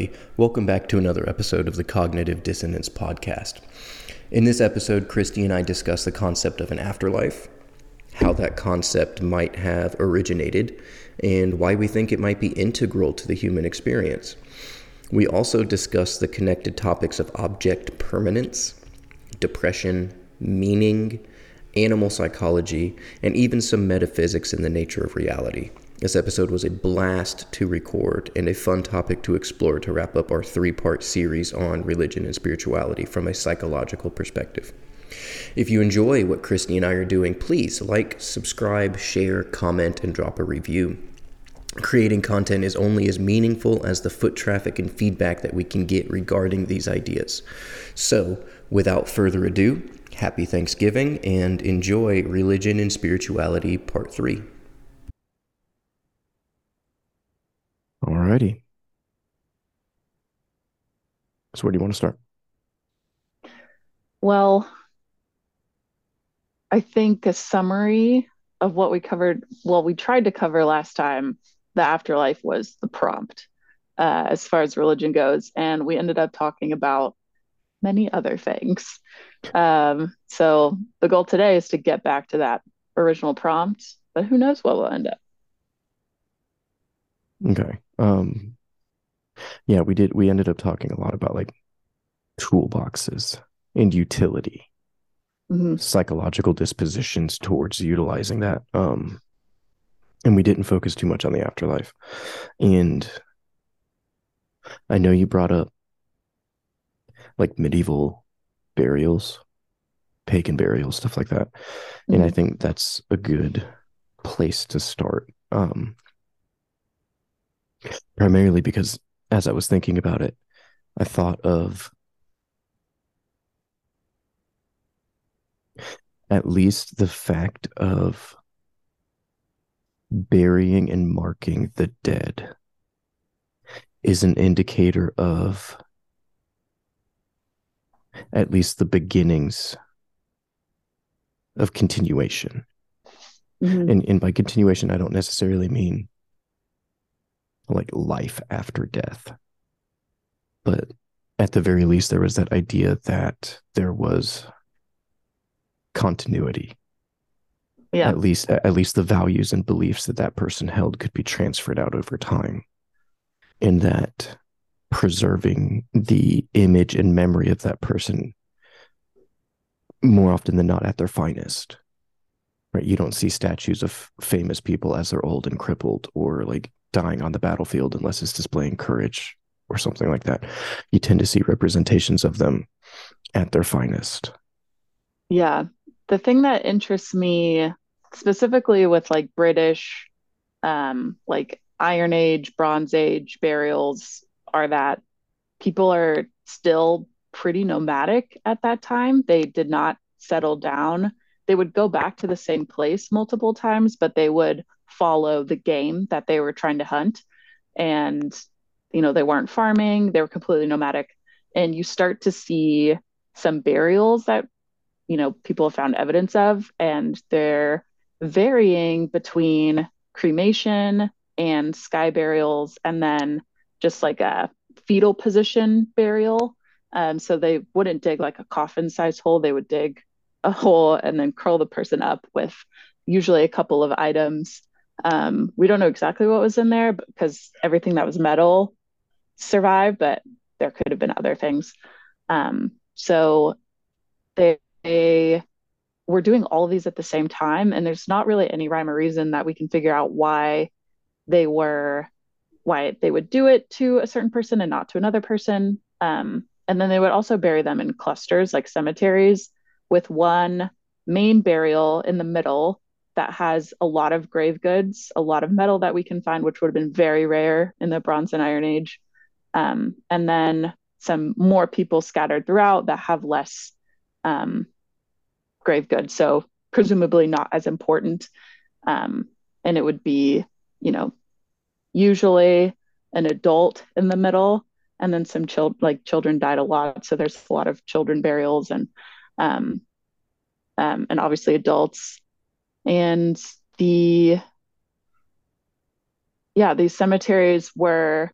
everybody. Welcome back to another episode of the Cognitive Dissonance Podcast. In this episode, Kristy and I discuss the concept of an afterlife, how that concept might have originated, and why we think it might be integral to the human experience. We also discuss the connected topics of object permanence, depression, meaning, animal psychology, and even some metaphysics in the nature of reality. This episode was a blast to record and a fun topic to explore to wrap up our three part series on religion and spirituality from a psychological perspective. If you enjoy what Kristy and I are doing, please like, subscribe, share, comment, and drop a review. Creating content is only as meaningful as the foot traffic and feedback that we can get regarding these ideas. So, without further ado, happy Thanksgiving and enjoy Religion and Spirituality Part 3. Alrighty. So where do you want to start? Well, I think a summary of what we covered, well, we tried to cover last time, the afterlife was the prompt uh, as far as religion goes. And we ended up talking about many other things. Um, so the goal today is to get back to that original prompt, but who knows what will end up. Okay. Um yeah, we did we ended up talking a lot about like toolboxes and utility. Mhm. Psychological dispositions towards utilizing that. Um and we didn't focus too much on the afterlife. And I know you brought up like medieval burials, pagan burials, stuff like that. And I Mhm. think that's a good place to start. Um primarily because as I was thinking about it, I thought of at least the fact of burying and marking the dead is an indicator of at least the beginnings of continuation. Mhm. And, and by continuation, I don't necessarily mean like life after death. But at the very least, there was that idea that there was continuity. Yeah. At least, at least the values and beliefs that that person held could be transferred out over time, and that preserving the image and memory of that person more often than not at their finest. Right? You don't see statues of famous people as they're old and crippled or like dying on the battlefield unless it's displaying courage or something like that. You tend to see representations of them at their finest. Yeah. The thing that interests me specifically with like British, um, like Iron Age, Bronze Age burials are that people are still pretty nomadic at that time. They did not settle down. They would go back to the same place multiple times, but they would follow the game that they were trying to hunt. And, you know, they weren't farming, they were completely nomadic. And you start to see some burials that, you know, people have found evidence of, and they're varying between cremation and sky burials, and then just like a fetal position burial. Um, so they wouldn't dig like a coffin sized hole, they would dig a hole and then curl the person up with usually a couple of items. Um, we don't know exactly what was in there because everything that was metal survived, but there could have been other things. Um, so they, they were doing all of these at the same time, and there's not really any rhyme or reason that we can figure out why they were why they would do it to a certain person and not to another person. Um, and then they would also bury them in clusters like cemeteries with one main burial in the middle that has a lot of grave goods, a lot of metal that we can find, which would have been very rare in the Bronze and Iron Age. Um, and then some more people scattered throughout that have less um, grave goods. So presumably not as important. Um, and it would be, you know, usually an adult in the middle, and then some child like children died a lot, so there's a lot of children burials and um, um, and obviously adults, and the yeah these cemeteries were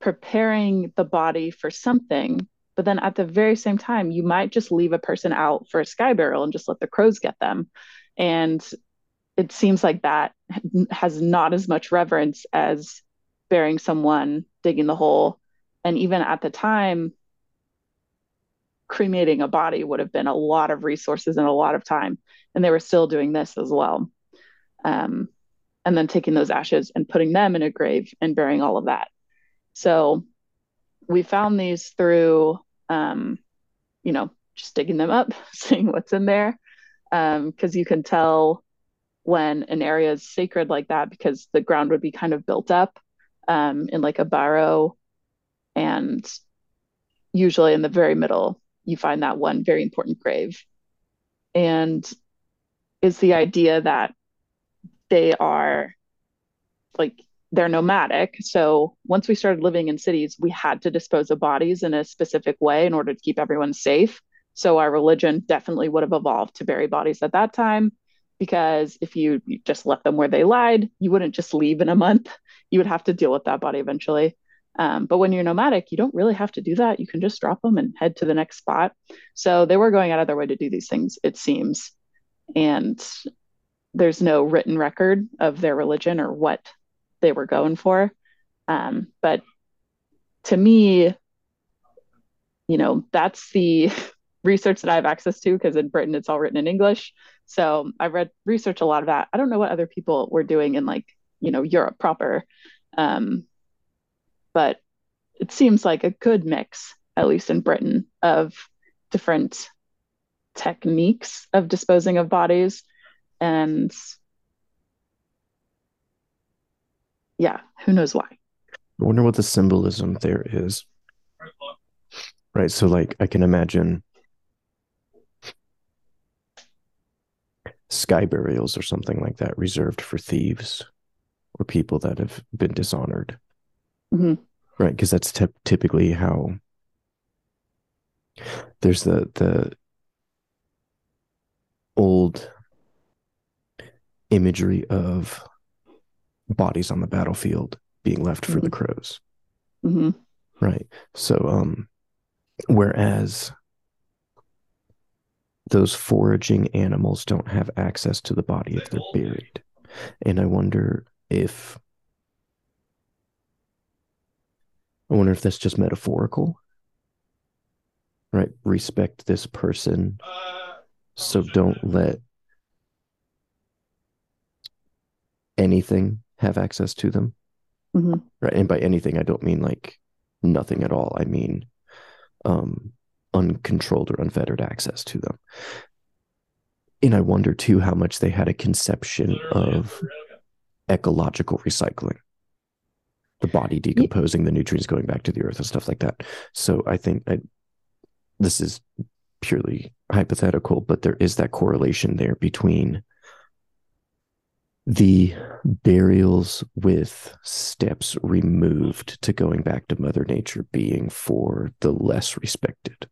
preparing the body for something but then at the very same time you might just leave a person out for a sky burial and just let the crows get them. And it seems like that has not as much reverence as burying someone digging the hole. And even at the time cremating a body would have been a lot of resources and a lot of time. And they were still doing this as well. Um, and then taking those ashes and putting them in a grave and burying all of that. So we found these through um, you know just digging them up seeing what's in there. Because um, you can tell when an area is sacred like that because the ground would be kind of built up um, in like a barrow and usually in the very middle you find that one very important grave. And is the idea that they are like they're nomadic. So once we started living in cities we had to dispose of bodies in a specific way in order to keep everyone safe. So our religion definitely would have evolved to bury bodies at that time because if you, you just left them where they lied you wouldn't just leave in a month. You would have to deal with that body eventually um, but when you're nomadic, you don't really have to do that. You can just drop them and head to the next spot. So they were going out of their way to do these things, it seems. And there's no written record of their religion or what they were going for. Um, but to me, you know, that's the research that I have access to because in Britain it's all written in English. So I've read research a lot of that. I don't know what other people were doing in like, you know, Europe proper. Um, but it seems like a good mix, at least in Britain, of different techniques of disposing of bodies. And yeah, who knows why? I wonder what the symbolism there is. Right. So, like, I can imagine sky burials or something like that reserved for thieves or people that have been dishonored. Mm-hmm. Right, because that's typically how there's the the old imagery of bodies on the battlefield being left for mm-hmm. the crows. Mm-hmm. Right. So, um, whereas those foraging animals don't have access to the body if they're buried. And I wonder if I wonder if that's just metaphorical. Right? Respect this person. So don't let anything have access to them. Mm-hmm. Right. And by anything, I don't mean like nothing at all. I mean um, uncontrolled or unfettered access to them. And I wonder too how much they had a conception of ecological recycling the body decomposing, the nutrients going back to the earth and stuff like that. So I think I, this is purely hypothetical, but there is that correlation there between the burials with steps removed to going back to Mother Nature being for the less respected.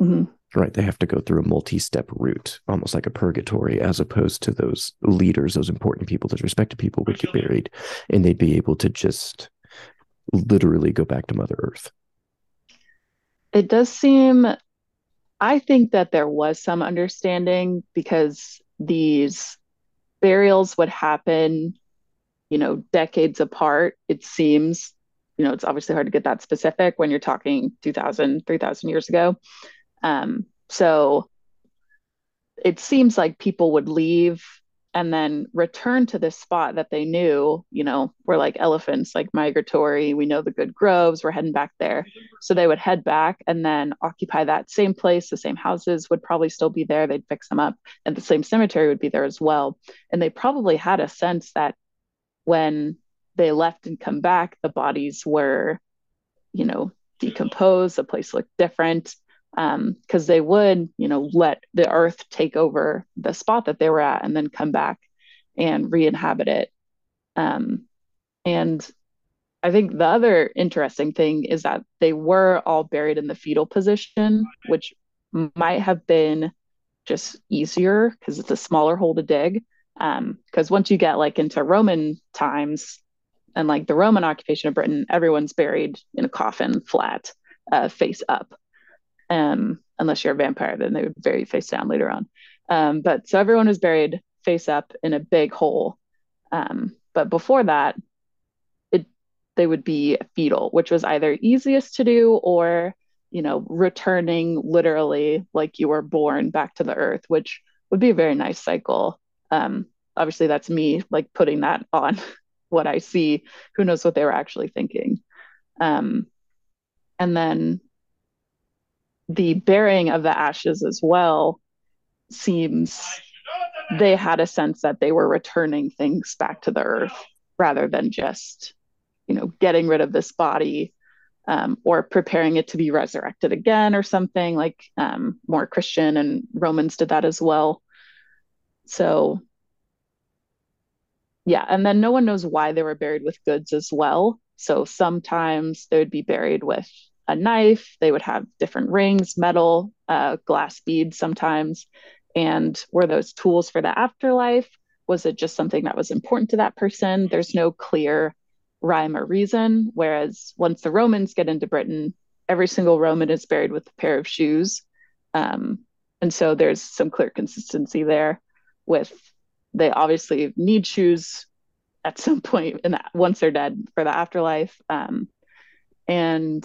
Mm-hmm. Right. They have to go through a multi step route, almost like a purgatory, as opposed to those leaders, those important people, those respected people would get buried and they'd be able to just literally go back to Mother Earth. It does seem, I think that there was some understanding because these burials would happen, you know, decades apart, it seems. You know, it's obviously hard to get that specific when you're talking 2000, 3000 years ago. Um, so it seems like people would leave and then return to this spot that they knew, you know, we're like elephants, like migratory. We know the good groves, we're heading back there. So they would head back and then occupy that same place. The same houses would probably still be there. They'd fix them up, and the same cemetery would be there as well. And they probably had a sense that when they left and come back, the bodies were, you know, decomposed, the place looked different because um, they would, you know, let the earth take over the spot that they were at and then come back and re-inhabit it. Um, and I think the other interesting thing is that they were all buried in the fetal position, which might have been just easier because it's a smaller hole to dig. Because um, once you get like into Roman times and like the Roman occupation of Britain, everyone's buried in a coffin flat, uh, face up. Um, unless you're a vampire, then they would bury you face down later on. Um, but so everyone was buried face up in a big hole. Um, but before that, it they would be fetal, which was either easiest to do or you know returning literally like you were born back to the earth, which would be a very nice cycle. Um, obviously, that's me like putting that on what I see. Who knows what they were actually thinking? Um, and then the burying of the ashes as well seems they had a sense that they were returning things back to the earth rather than just you know getting rid of this body um, or preparing it to be resurrected again or something. Like um, more christian and romans did that as well. So yeah and then no one knows why they were buried with goods as well. So sometimes they would be buried with a knife they would have different rings metal uh, glass beads sometimes. And were those tools for the afterlife? Was it just something that was important to that person? There's no clear rhyme or reason. Whereas once the romans get into britain every single roman is buried with a pair of shoes. Um, and so there's some clear consistency there with they obviously need shoes at some point in that once they're dead for the afterlife. Um, and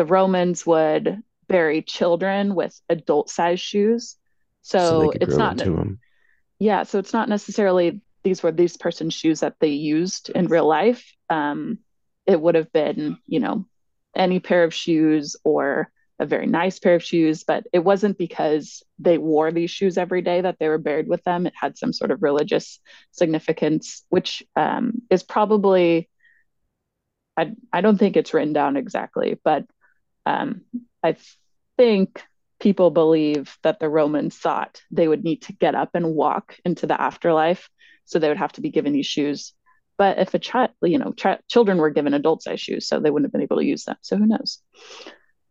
the romans would bury children with adult sized shoes. So, so it's not yeah so it's not necessarily these were these person's shoes that they used in real life. Um, it would have been you know any pair of shoes or a very nice pair of shoes but it wasn't because they wore these shoes every day that they were buried with them. It had some sort of religious significance which um, is probably I, I don't think it's written down exactly but um, i think people believe that the Romans thought they would need to get up and walk into the afterlife. So they would have to be given these shoes. But if a child, you know, ch- children were given adult size shoes, so they wouldn't have been able to use them. So who knows?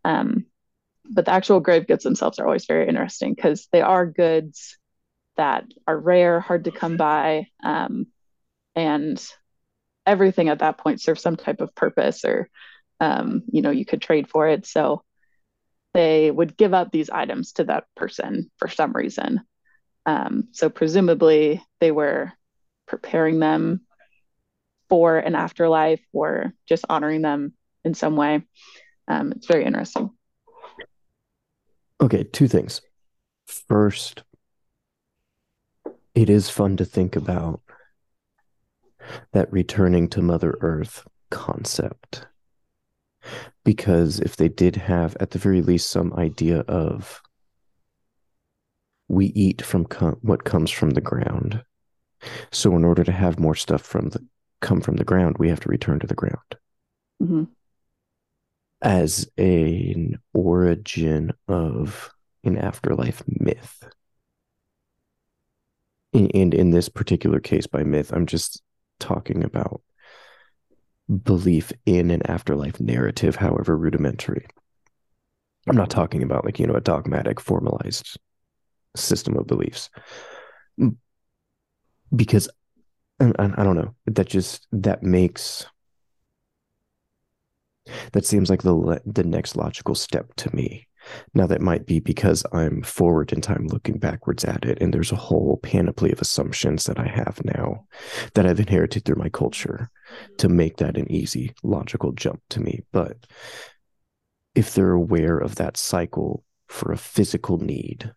Um, but the actual grave goods themselves are always very interesting because they are goods that are rare, hard to come by, um, and everything at that point serves some type of purpose, or um, you know, you could trade for it. So they would give up these items to that person for some reason. Um, so presumably they were preparing them for an afterlife or just honoring them in some way. Um, it's very interesting. Okay, two things. First, it is fun to think about that returning to Mother Earth concept because if they did have at the very least some idea of we eat from what comes from the ground. So in order to have more stuff from the come from the ground we have to return to the ground. Mm-hmm. as a, an origin of an afterlife myth. And in, in this particular case by myth i'm just talking about belief in an afterlife narrative, however rudimentary. I'm not talking about like, you know, a dogmatic, formalized system of beliefs. Mm. Because I, I don't know, that just, that makes, that seems like the the next logical step to me now, that might be because I'm forward in time looking backwards at it, and there's a whole panoply of assumptions that I have now that I've inherited through my culture to mm-hmm. make that an easy, logical jump to me. But if they're aware of that cycle for a physical need,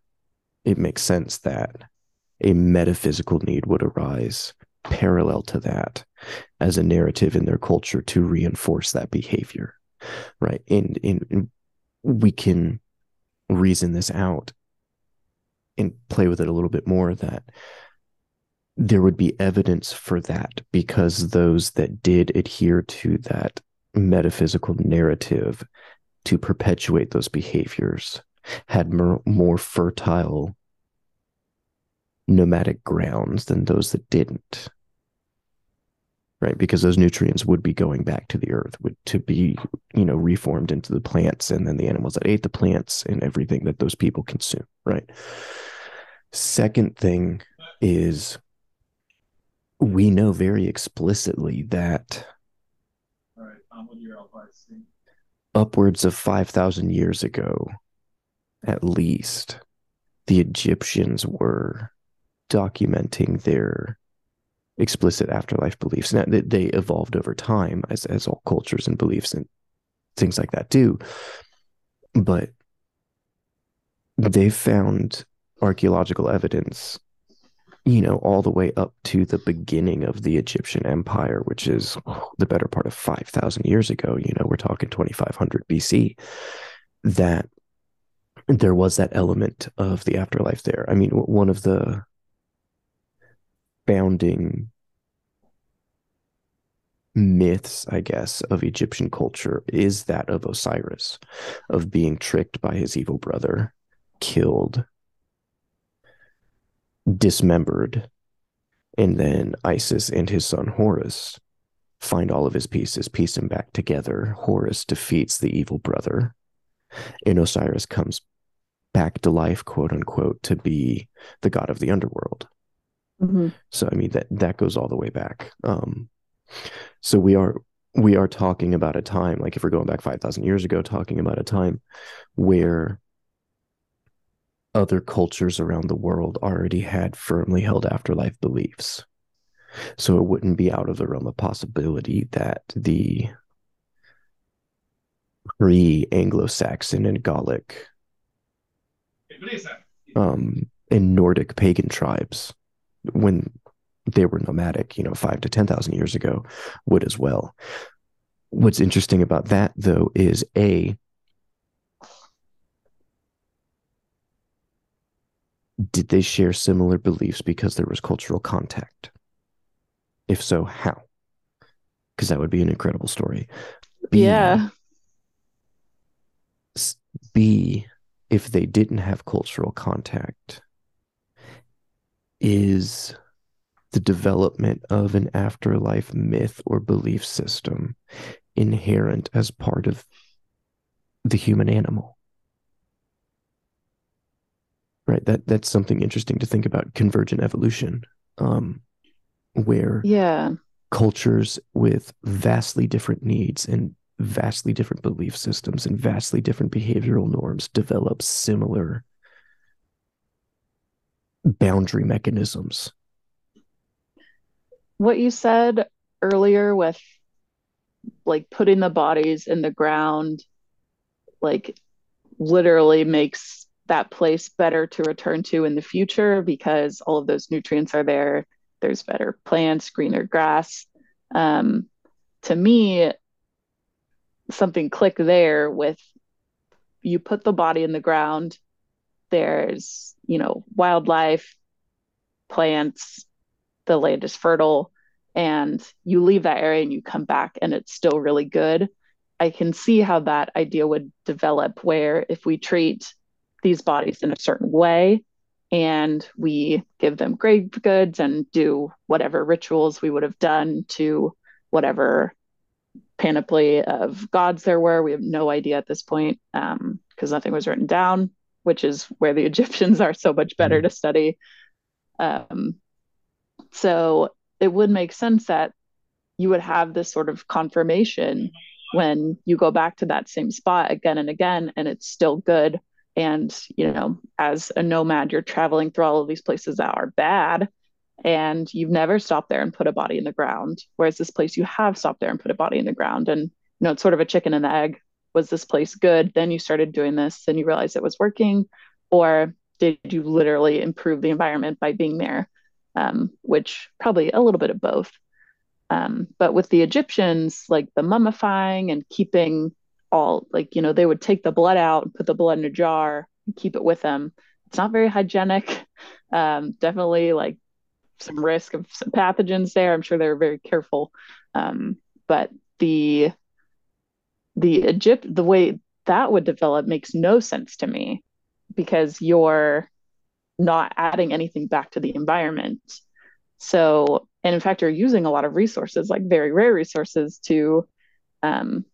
it makes sense that a metaphysical need would arise parallel to that as a narrative in their culture to reinforce that behavior right and, and we can reason this out and play with it a little bit more that there would be evidence for that because those that did adhere to that metaphysical narrative to perpetuate those behaviors had more, more fertile nomadic grounds than those that didn't right? Because those nutrients would be going back to the earth would to be you know reformed into the plants and then the animals that ate the plants and everything that those people consume right? Second thing is we know very explicitly that upwards of 5000 years ago at least the egyptians were documenting their explicit afterlife beliefs. Now, they evolved over time, as as all cultures and beliefs and things like that do. But they found archaeological evidence, you know, all the way up to the beginning of the Egyptian Empire, which is the better part of five thousand years ago. You know, we're talking twenty five hundred BC. That there was that element of the afterlife there. I mean, one of the founding myths, I guess, of Egyptian culture is that of Osiris, of being tricked by his evil brother, killed, dismembered, and then Isis and his son Horus find all of his pieces, piece him back together. Horus defeats the evil brother, and Osiris comes back to life, quote unquote, to be the god of the underworld. Mm-hmm. So I mean that that goes all the way back. Um, so we are we are talking about a time, like if we're going back five thousand years ago, talking about a time where other cultures around the world already had firmly held afterlife beliefs. So it wouldn't be out of the realm of possibility that the pre Anglo Saxon and Gallic um, and Nordic pagan tribes when they were nomadic, you know, five to 10,000 years ago, would as well. What's interesting about that, though, is A, did they share similar beliefs because there was cultural contact? If so, how? Because that would be an incredible story. B, yeah. B, if they didn't have cultural contact, is the development of an afterlife myth or belief system inherent as part of the human animal. Right? That that's something interesting to think about convergent evolution um where yeah. cultures with vastly different needs and vastly different belief systems and vastly different behavioral norms develop similar boundary mechanisms. What you said earlier with like putting the bodies in the ground, like literally makes that place better to return to in the future because all of those nutrients are there. There's better plants, greener grass. Um, to me, something click there with you put the body in the ground, there's you know wildlife plants the land is fertile and you leave that area and you come back and it's still really good. I can see how that idea would develop where if we treat these bodies in a certain way and we give them grave goods and do whatever rituals we would have done to whatever panoply of gods there were we have no idea at this point because um, nothing was written down which is where the Egyptians are so much better mm-hmm. to study. Um, so it would make sense that you would have this sort of confirmation when you go back to that same spot again and again, and it's still good. And, you know, as a nomad, you're traveling through all of these places that are bad, and you've never stopped there and put a body in the ground. Whereas this place, you have stopped there and put a body in the ground. And, you know, it's sort of a chicken and the egg was this place good? Then you started doing this and you realized it was working or did you literally improve the environment by being there? Um, which probably a little bit of both. Um, but with the egyptians like the mummifying and keeping all like you know they would take the blood out and put the blood in a jar and keep it with them. It's not very hygienic. Um, definitely like some risk of some pathogens there. I'm sure they were very careful. Um, but the the Egypt the way that would develop makes no sense to me because you're not adding anything back to the environment. So, and in fact, you're using a lot of resources, like very rare resources, to um,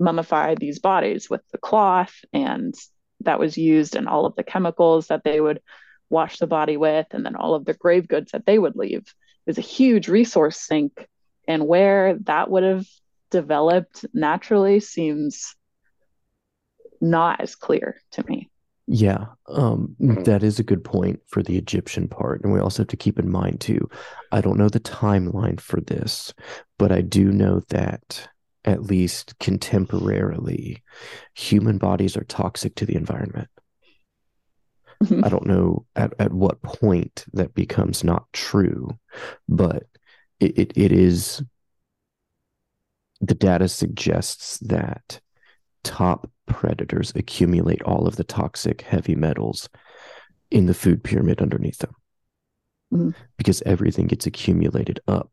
mummify these bodies with the cloth. And that was used in all of the chemicals that they would wash the body with, and then all of the grave goods that they would leave. is a huge resource sink. And where that would have developed naturally seems not as clear to me. Yeah, um, that is a good point for the Egyptian part. And we also have to keep in mind, too, I don't know the timeline for this, but I do know that at least contemporarily, human bodies are toxic to the environment. I don't know at, at what point that becomes not true, but it, it, it is the data suggests that top predators accumulate all of the toxic heavy metals in the food pyramid underneath them mm-hmm. because everything gets accumulated up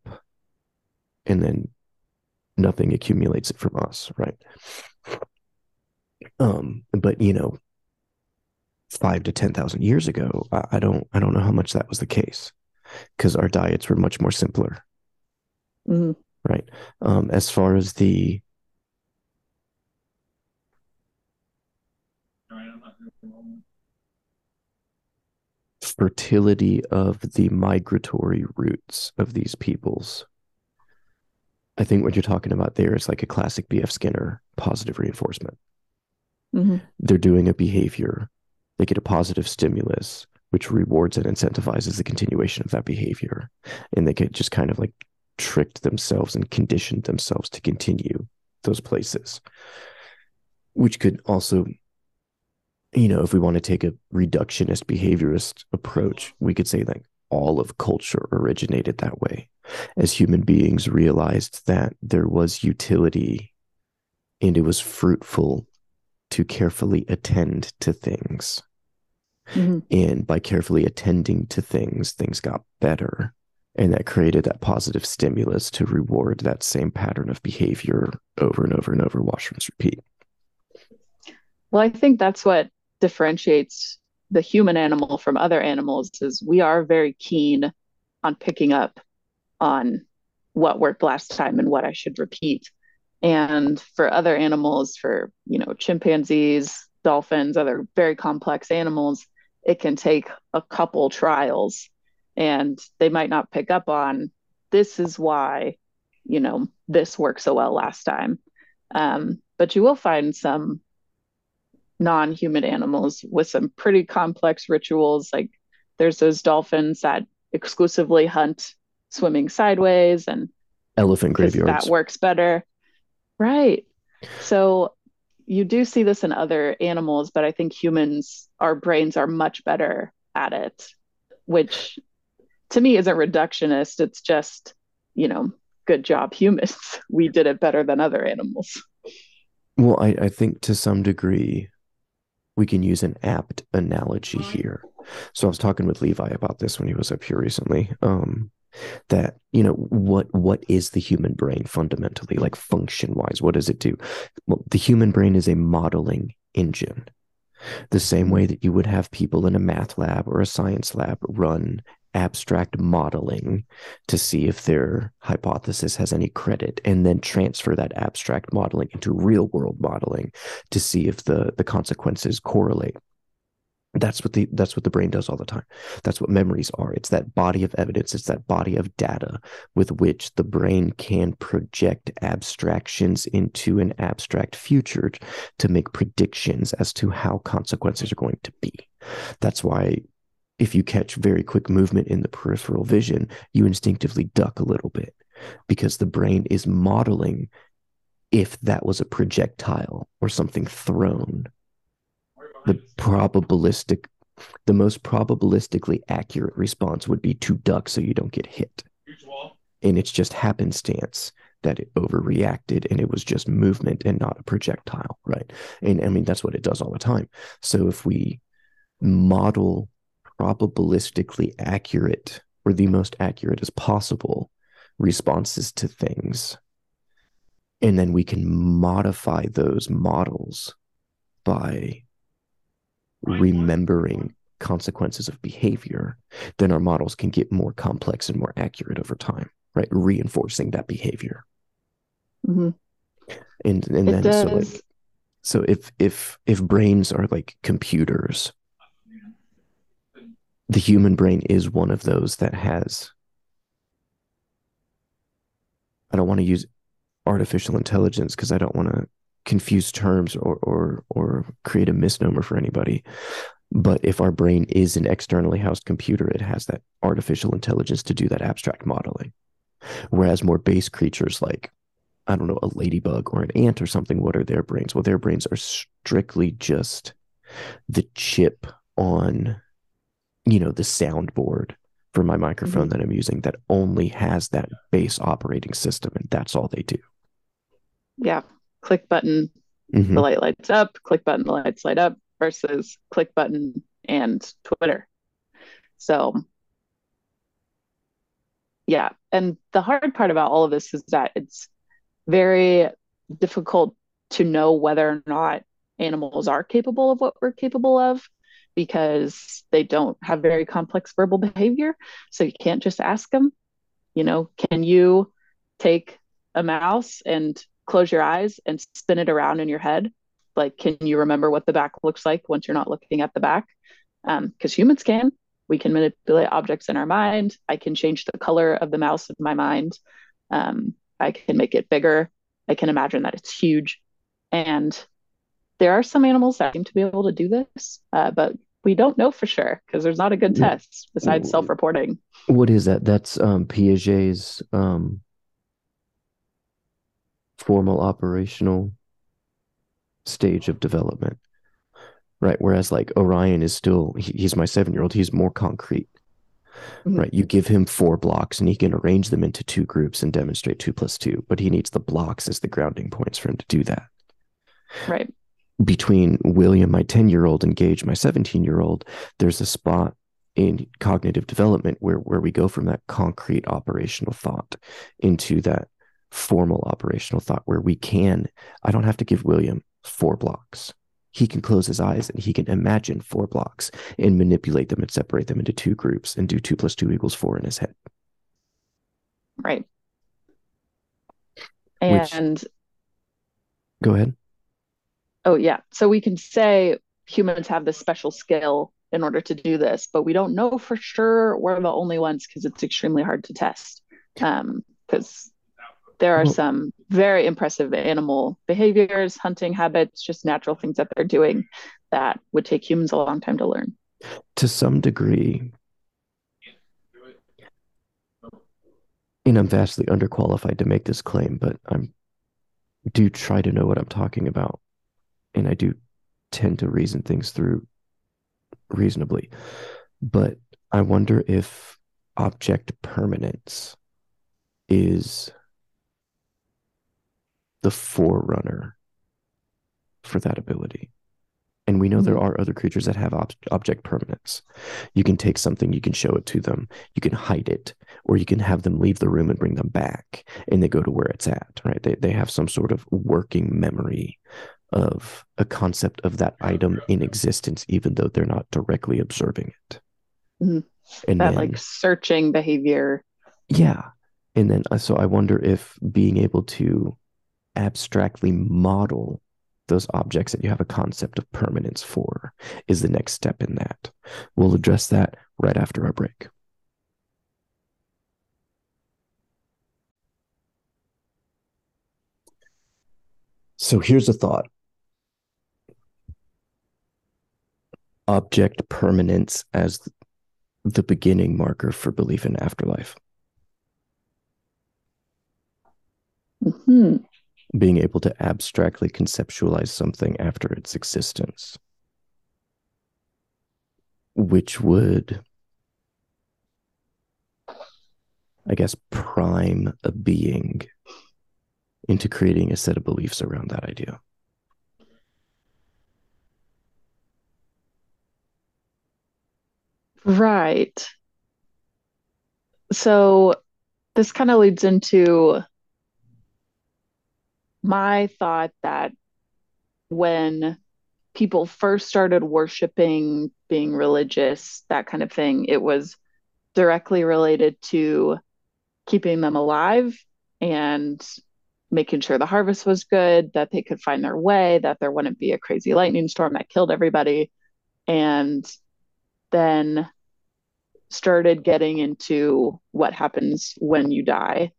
and then nothing accumulates it from us right um but you know five to ten thousand years ago I, I, don't i don't know how much that was the case because our diets were much more simpler mm-hmm. Right um as far as the fertility of the migratory routes of these peoples. I think what you're talking about there is like a classic BF Skinner positive reinforcement. Mm-hmm. They're doing a behavior, they get a positive stimulus, which rewards and incentivizes the continuation of that behavior. And they get just kind of like tricked themselves and conditioned themselves to continue those places, which could also you know, if we want to take a reductionist behaviorist approach, we could say like all of culture originated that way as human beings realized that there was utility and it was fruitful to carefully attend to things. Mm-hmm. And by carefully attending to things, things got better. And that created that positive stimulus to reward that same pattern of behavior over and over and over, wash, rinse, repeat. Well, I think that's what differentiates the human animal from other animals is we are very keen on picking up on what worked last time and what I should repeat. And for other animals, for you know, chimpanzees, dolphins, other very complex animals, it can take a couple trials and they might not pick up on this is why, you know, this worked so well last time. Um, but you will find some non human animals with some pretty complex rituals. Like there's those dolphins that exclusively hunt swimming sideways and elephant graveyards. That works better. Right. So you do see this in other animals, but I think humans, our brains are much better at it, which to me isn't reductionist. It's just, you know, good job, humans. We did it better than other animals. Well, I, I think to some degree, we can use an apt analogy here. So I was talking with Levi about this when he was up here recently. Um, that you know what what is the human brain fundamentally like function wise what does it do well the human brain is a modeling engine the same way that you would have people in a math lab or a science lab run abstract modeling to see if their hypothesis has any credit and then transfer that abstract modeling into real world modeling to see if the the consequences correlate. That's what the that's what the brain does all the time. That's what memories are. It's that body of evidence. It's that body of data with which the brain can project abstractions into an abstract future to make predictions as to how consequences are going to be. That's why if you catch very quick movement in the peripheral vision, you instinctively duck a little bit because the brain is modeling if that was a projectile or something thrown. The probabilistic, the most probabilistically accurate response would be to duck so you don't get hit. And it's just happenstance that it overreacted and it was just movement and not a projectile, right? And I mean, that's what it does all the time. So if we model probabilistically accurate or the most accurate as possible responses to things. And then we can modify those models by remembering consequences of behavior, then our models can get more complex and more accurate over time, right? Reinforcing that behavior. hmm And and It then so like so if if if brains are like computers, the human brain is one of those that has I don't want to use artificial intelligence because I don't want to confuse terms or or or create a misnomer for anybody. But if our brain is an externally housed computer, it has that artificial intelligence to do that abstract modeling. Whereas more base creatures like I don't know, a ladybug or an ant or something, what are their brains? Well, their brains are strictly just the chip on, you know, the soundboard for my microphone that I'm using that only has that base operating system, and that's all they do. Yeah. Click button, Mhm. the light lights up, click button, the lights light up versus click button and Twitter. So, yeah. And the hard part about all of this is that it's very difficult to know whether or not animals are capable of what we're capable of because they don't have very complex verbal behavior. So you can't just ask them, you know, can you take a mouse and close your eyes and spin it around in your head? Like, can you remember what the back looks like once you're not looking at the back? Because humans can. We can manipulate objects in our mind. I can change the color of the mouse in my mind. Um, I can make it bigger. I can imagine that it's huge. And there are some animals that seem to be able to do this, uh, but we don't know for sure because there's not a good test besides Mm. self-reporting. What is that? That's um, Piaget's um, formal operational stage of development, right? Whereas like Orion is still, he, he's my seven year old, he's more concrete, Mhm. right? You give him four blocks and he can arrange them into two groups and demonstrate two plus two, but he needs the blocks as the grounding points for him to do that. Right. Between William, my 10 year old, and Gage, my 17 year old, there's a spot in cognitive development where, where we go from that concrete operational thought into that formal operational thought where we can, I don't have to give William four blocks. He can close his eyes and he can imagine four blocks and manipulate them and separate them into two groups and do two plus two equals four in his head. Right. Which- And Go ahead. Oh yeah, so we can say humans have this special skill in order to do this, but we don't know for sure we're the only ones because it's extremely hard to test. Um, because there are some very impressive animal behaviors, hunting habits, just natural things that they're doing that would take humans a long time to learn. to some degree, and I'm vastly underqualified to make this claim, but I'm do try to know what I'm talking about, and I do tend to reason things through reasonably. But I wonder if object permanence is the forerunner for that ability. And we know there mm-hmm. are other creatures that have ob- object permanence. You can take something, you can show it to them, you can hide it, or you can have them leave the room and bring them back, and they go to where it's at, right? They, they have some sort of working memory of a concept of that item in existence, even though they're not directly observing it. Mhm. And That then, like searching behavior. yeah. And then, uh, so I wonder if being able to abstractly model those objects that you have a concept of permanence for is the next step in that. We'll address that right after our break. So here's a thought object permanence as the beginning marker for belief in afterlife. hmm being able to abstractly conceptualize something after its existence, which would, I guess, prime a being into creating a set of beliefs around that idea. Right. So this kind of leads into my thought that when people first started worshiping, being religious, that kind of thing, it was directly related to keeping them alive and making sure the harvest was good, that they could find their way, that there wouldn't be a crazy lightning storm that killed everybody. And then started getting into what happens when you die.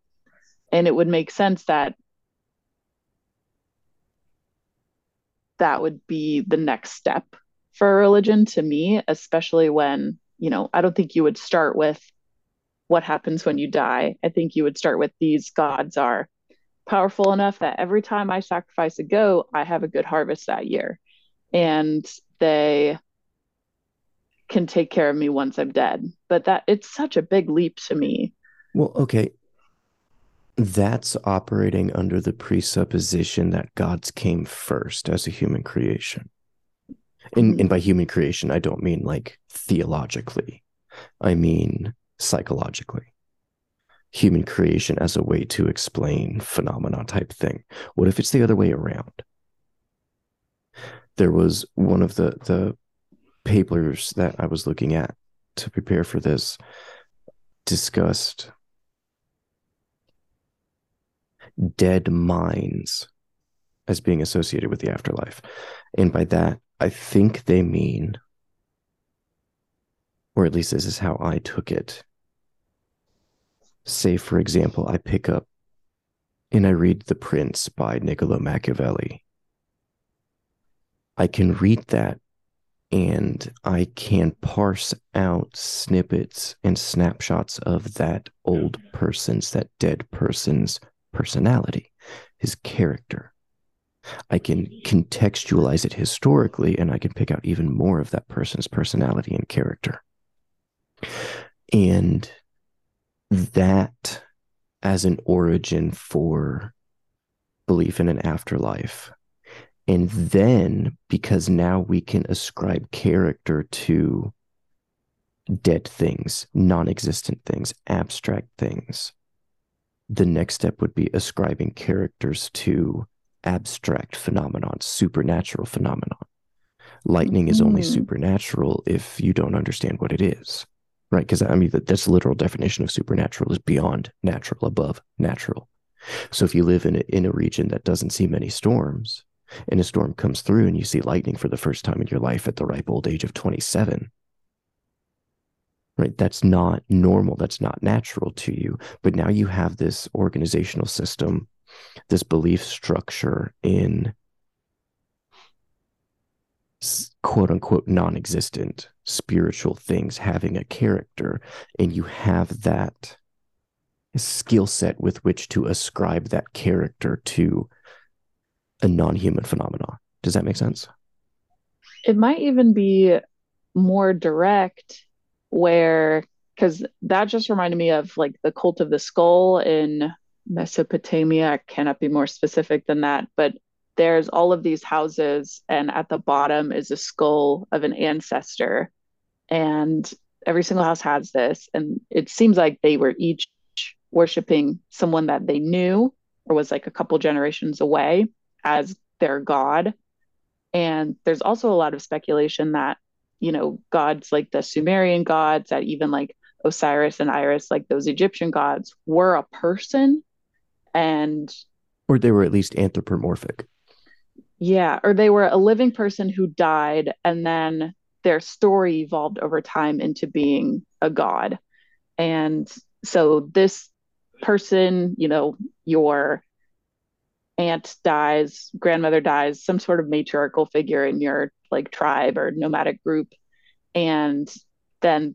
And it would make sense that that would be the next step for religion to me, especially when, you know, I don't think you would start with what happens when you die. I think you would start with these gods are powerful enough that every time I sacrifice a goat, I have a good harvest that year. And they can take care of me once I'm dead. But that it's such a big leap to me. Well, okay. That's operating under the presupposition that gods came first as a human creation. And, mm-hmm. and by human creation, I don't mean like theologically, I mean psychologically. Human creation as a way to explain phenomena type thing. What if it's the other way around? There was one of the the papers that I was looking at to prepare for this discussed dead minds as being associated with the afterlife. And by that, I think they mean, or at least this is how I took it. Say, for example, I pick up and I read The Prince by Niccolo Machiavelli. I can read that and I can parse out snippets and snapshots of that old person's, that dead person's personality, his character. I can contextualize it historically and I can pick out even more of that person's personality and character. And that as an origin for belief in an afterlife and then, because now we can ascribe character to dead things, non existent things, abstract things, the next step would be ascribing characters to abstract phenomenon, supernatural phenomenon. Lightning is only mm. supernatural if you don't understand what it is, right? Because I mean, that, that's the literal definition of supernatural is beyond natural, above natural. So if you live in a, in a region that doesn't see many storms, and a storm comes through and you see lightning for the first time in your life at the ripe old age of 27 right? That's not normal. That's not natural to you. But now you have this organizational system this belief structure in quote unquote non-existent spiritual things having a character and you have that skill set with which to ascribe that character to a non-human phenomenon. Does that make sense? It might even be more direct where because that just reminded me of like the cult of the skull in Mesopotamia. I cannot be more specific than that, but there's all of these houses, and at the bottom is a skull of an ancestor. And every single house has this. And it seems like they were each worshiping someone that they knew or was like a couple generations away as their god. And there's also a lot of speculation that, you know, gods like the Sumerian gods, that even like Osiris and Isis, like those Egyptian gods, were a person and or they were at least anthropomorphic. Yeah, or they were a living person who died and then their story evolved over time into being a god. And so this person, you know, your aunt dies, grandmother dies, some sort of matriarchal figure in your like tribe or nomadic group. And then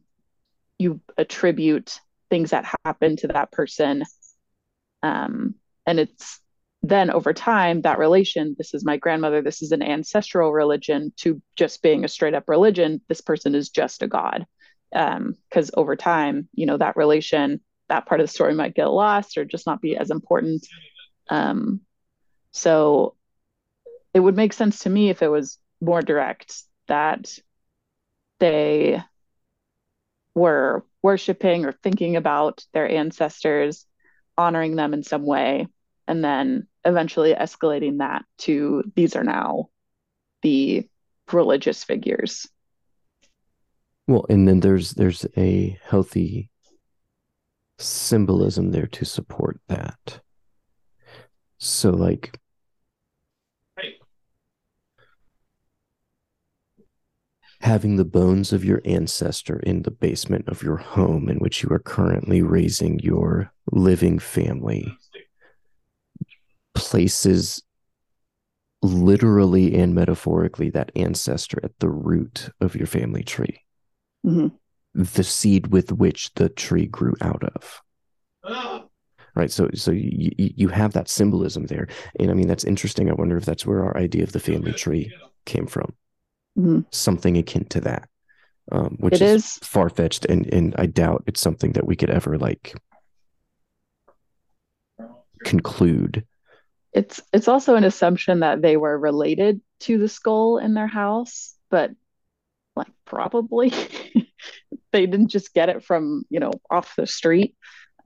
you attribute things that happen to that person. Um, and it's then over time, that relation, this is my grandmother, this is an ancestral religion, to just being a straight up religion, this person is just a god. Because um, over time, you know, that relation, that part of the story might get lost or just not be as important. Um, so it would make sense to me if it was more direct that they were worshiping or thinking about their ancestors, honoring them in some way, and then eventually escalating that to these are now the religious figures. Well, and then there's there's a healthy symbolism there to support that. So like having the bones of your ancestor in the basement of your home in which you are currently raising your living family places literally and metaphorically that ancestor at the root of your family tree. Mm-hmm. the seed with which the tree grew out of right so so you you have that symbolism there and i mean that's interesting i wonder if that's where our idea of the family tree came from mm-hmm. something akin to that um, which is, is. far-fetched and and i doubt it's something that we could ever like conclude It's it's also an assumption that they were related to the skull in their house, but like probably they didn't just get it from, you know, off the street.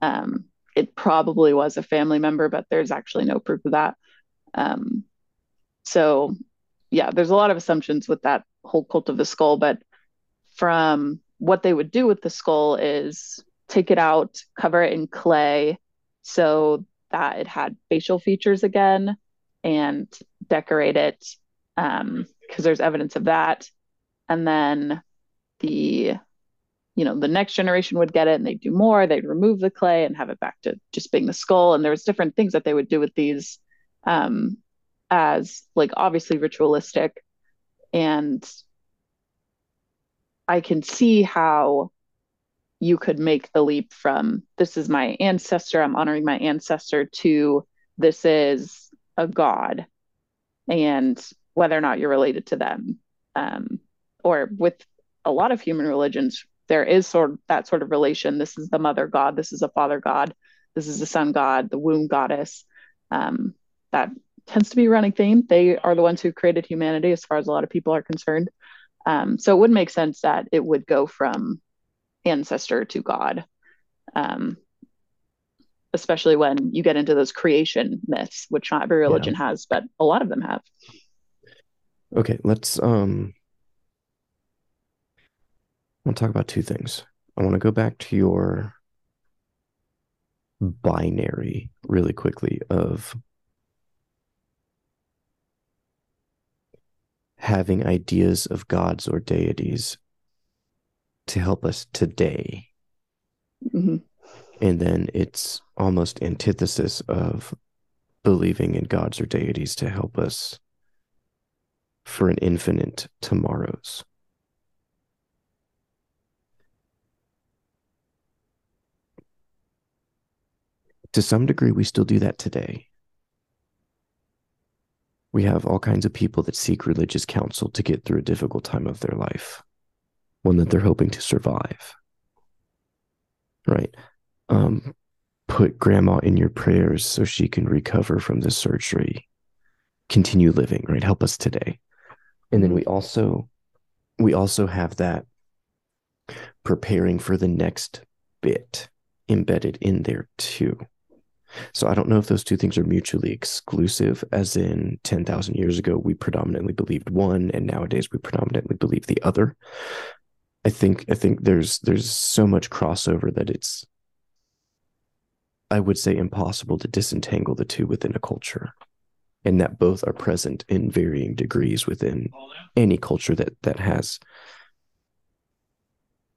Um, it probably was a family member, but there's actually no proof of that. Um, so yeah, there's a lot of assumptions with that whole cult of the skull, but from what they would do with the skull is take it out, cover it in clay so that it had facial features again and decorate it um because there's evidence of that and then the you know the next generation would get it and they'd do more they'd remove the clay and have it back to just being the skull. And there was different things that they would do with these um as like obviously ritualistic. And i can see how you could make the leap from this is my ancestor i'm honoring my ancestor to this is a god. And whether or not you're related to them um, or with a lot of human religions there is sort of that sort of relation. This is the mother god this is a father god this is the sun god the womb goddess um, that tends to be a running theme. They are the ones who created humanity as far as a lot of people are concerned. Um, so it would make sense that it would go from ancestor to god um, especially when you get into those creation myths which not every religion has but a lot of them have. Okay let's um i want to talk about two things. I want to go back to your binary really quickly of having ideas of gods or deities to help us today. Hmm and then it's almost antithesis of believing in gods or deities to help us for an infinite tomorrows to some degree we still do that today. We have all kinds of people that seek religious counsel to get through a difficult time of their life one that they're hoping to survive right? Um, put grandma in your prayers so she can recover from the surgery. Continue living right? Help us today. And then we also we also have that preparing for the next bit embedded in there too so i don't know if those two things are mutually exclusive as in 10,000 years ago we predominantly believed one and nowadays we predominantly believe the other i think i think there's there's so much crossover that it's I would say impossible to disentangle the two within a culture, and that both are present in varying degrees within any culture that that has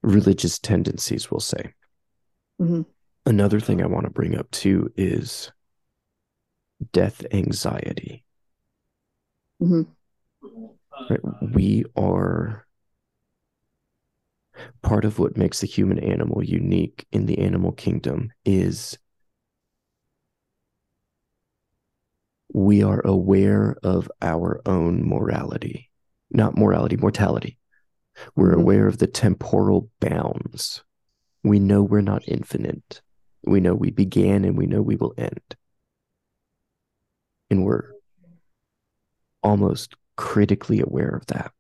religious tendencies. We'll say. hmm Another thing I want to bring up too is death anxiety. hmm Right? We are part of what makes the human animal unique in the animal kingdom is we are aware of our own morality, not morality, mortality. We're Mhm. aware of the temporal bounds. We know we're not infinite. We know we began and we know we will end. And we're almost critically aware of that.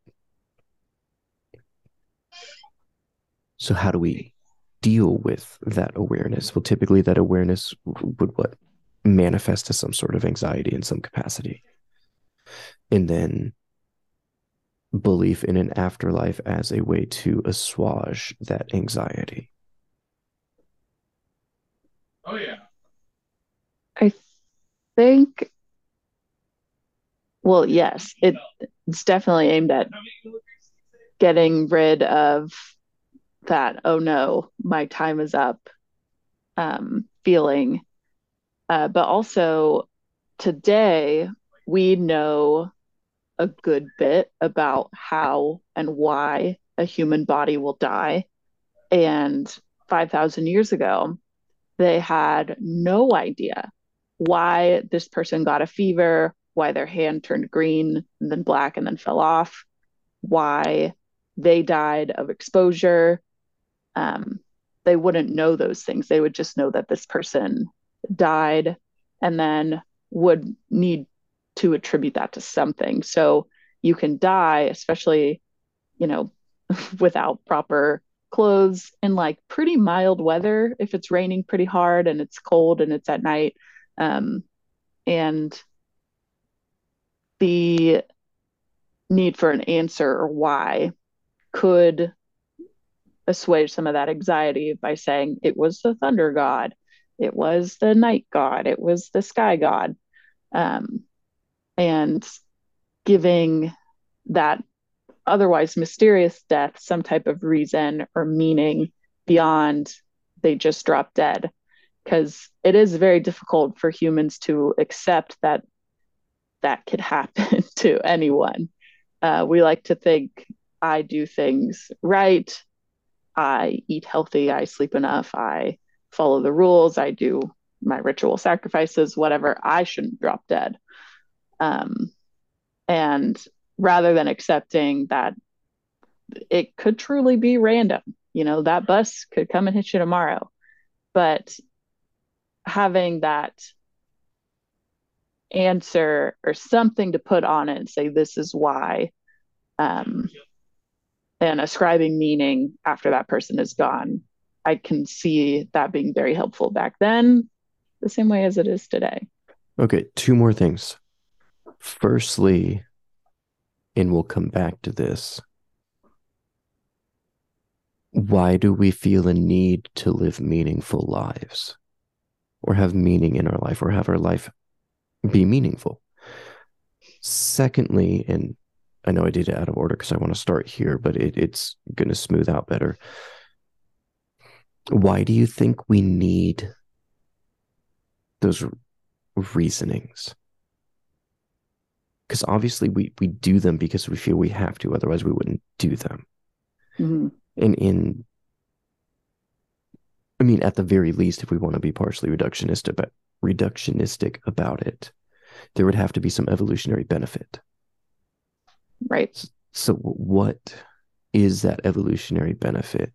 So, how do we deal with that awareness? Well, typically, that awareness would what manifest as some sort of anxiety in some capacity. And then belief in an afterlife as a way to assuage that anxiety? Oh yeah. I think, well, yes, it, it's definitely aimed at getting rid of that, oh no, my time is up um, feeling. Uh, but also, today, we know a good bit about how and why a human body will die. And 5,000 years ago, they had no idea why this person got a fever, why their hand turned green and then black and then fell off, why they died of exposure. Um, they wouldn't know those things. They would just know that this person died and then would need to attribute that to something. So you can die, especially, you know, without proper clothes in like pretty mild weather if it's raining pretty hard and it's cold and it's at night. Um, and the need for an answer or why could assuage some of that anxiety by saying it was the thunder god, it was the night god, it was the sky god, um, and giving that otherwise mysterious death some type of reason or meaning beyond they just drop dead. Because it is very difficult for humans to accept that that could happen to anyone. Uh, we like to think I do things right. I eat healthy. I sleep enough. I follow the rules. I do my ritual sacrifices, whatever. I shouldn't drop dead. Um, and rather than accepting that it could truly be random, you know, that bus could come and hit you tomorrow. But having that answer or something to put on it and say, this is why, um, and ascribing meaning after that person is gone, I can see that being very helpful back then, the same way as it is today. Okay, two more things. Firstly, and we'll come back to this. Why do we feel a need to live meaningful lives or have meaning in our life or have our life be meaningful? Secondly, and I know I did it out of order because I want to start here, but it, it's going to smooth out better. Why do you think we need those reasonings? Because obviously we we do them because we feel we have to otherwise we wouldn't do them. Mm-hmm. and in i mean at the very least if we want to be partially reductionist about reductionistic about it there would have to be some evolutionary benefit. Right. So what is that evolutionary benefit?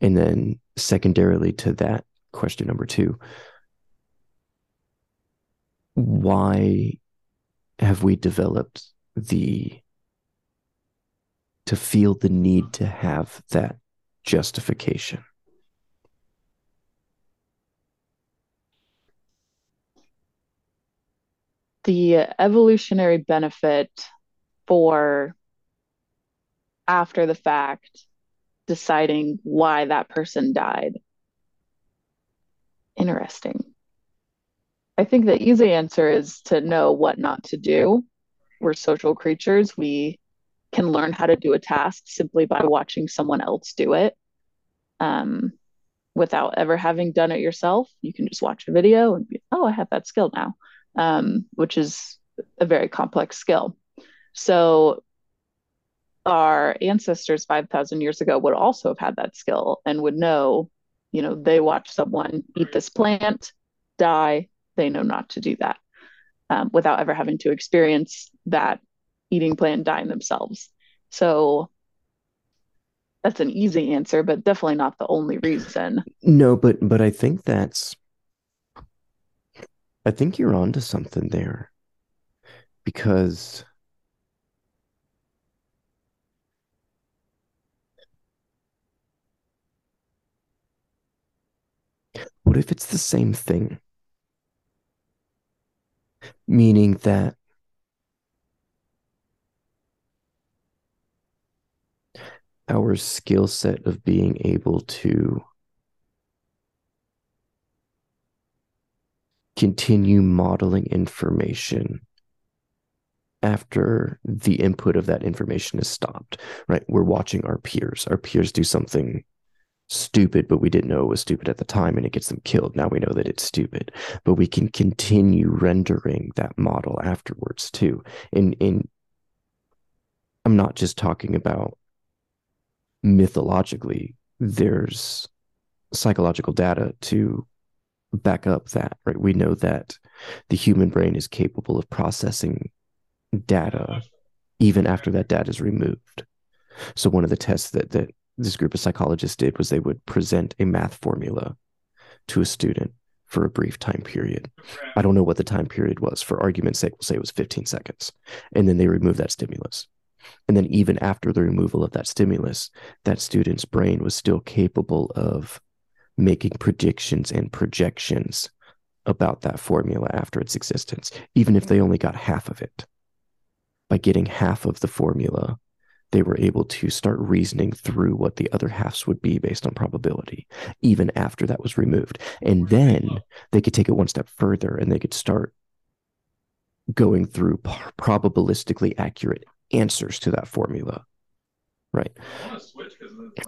And then secondarily to that question number 2 why have we developed the to feel the need to have that justification? The evolutionary benefit for after the fact deciding why that person died. Interesting I think the easy answer is to know what not to do. We're social creatures. We can learn how to do a task simply by watching someone else do it um, without ever having done it yourself. You can just watch a video and be, oh, I have that skill now, um, which is a very complex skill. So, our ancestors 5,000 years ago would also have had that skill and would know, you know, they watch someone eat this plant, die, they know not to do that um, without ever having to experience that eating plan dying themselves. So that's an easy answer, but definitely not the only reason. No, but but I think that's I think you're onto something there. Because what if it's the same thing? Meaning that our skill set of being able to continue modeling information after the input of that information is stopped, right? We're watching our peers. Our peers do something stupid, but we didn't know it was stupid at the time and it gets them killed. Now we know that it's stupid, but we can continue rendering that model afterwards too. In in I'm not just talking about mythologically, there's psychological data to back up that, right? We know that the human brain is capable of processing data even after that data is removed. So one of the tests that that this group of psychologists did was they would present a math formula to a student for a brief time period. I don't know what the time period was. For argument's sake, we'll say it was 15 seconds. And then they remove that stimulus. And then even after the removal of that stimulus, that student's brain was still capable of making predictions and projections about that formula after its existence, even if they only got half of it. By getting half of the formula, they were able to start reasoning through what the other halves would be based on probability, even after that was removed. And then they could take it one step further and they could start going through probabilistically accurate answers to that formula right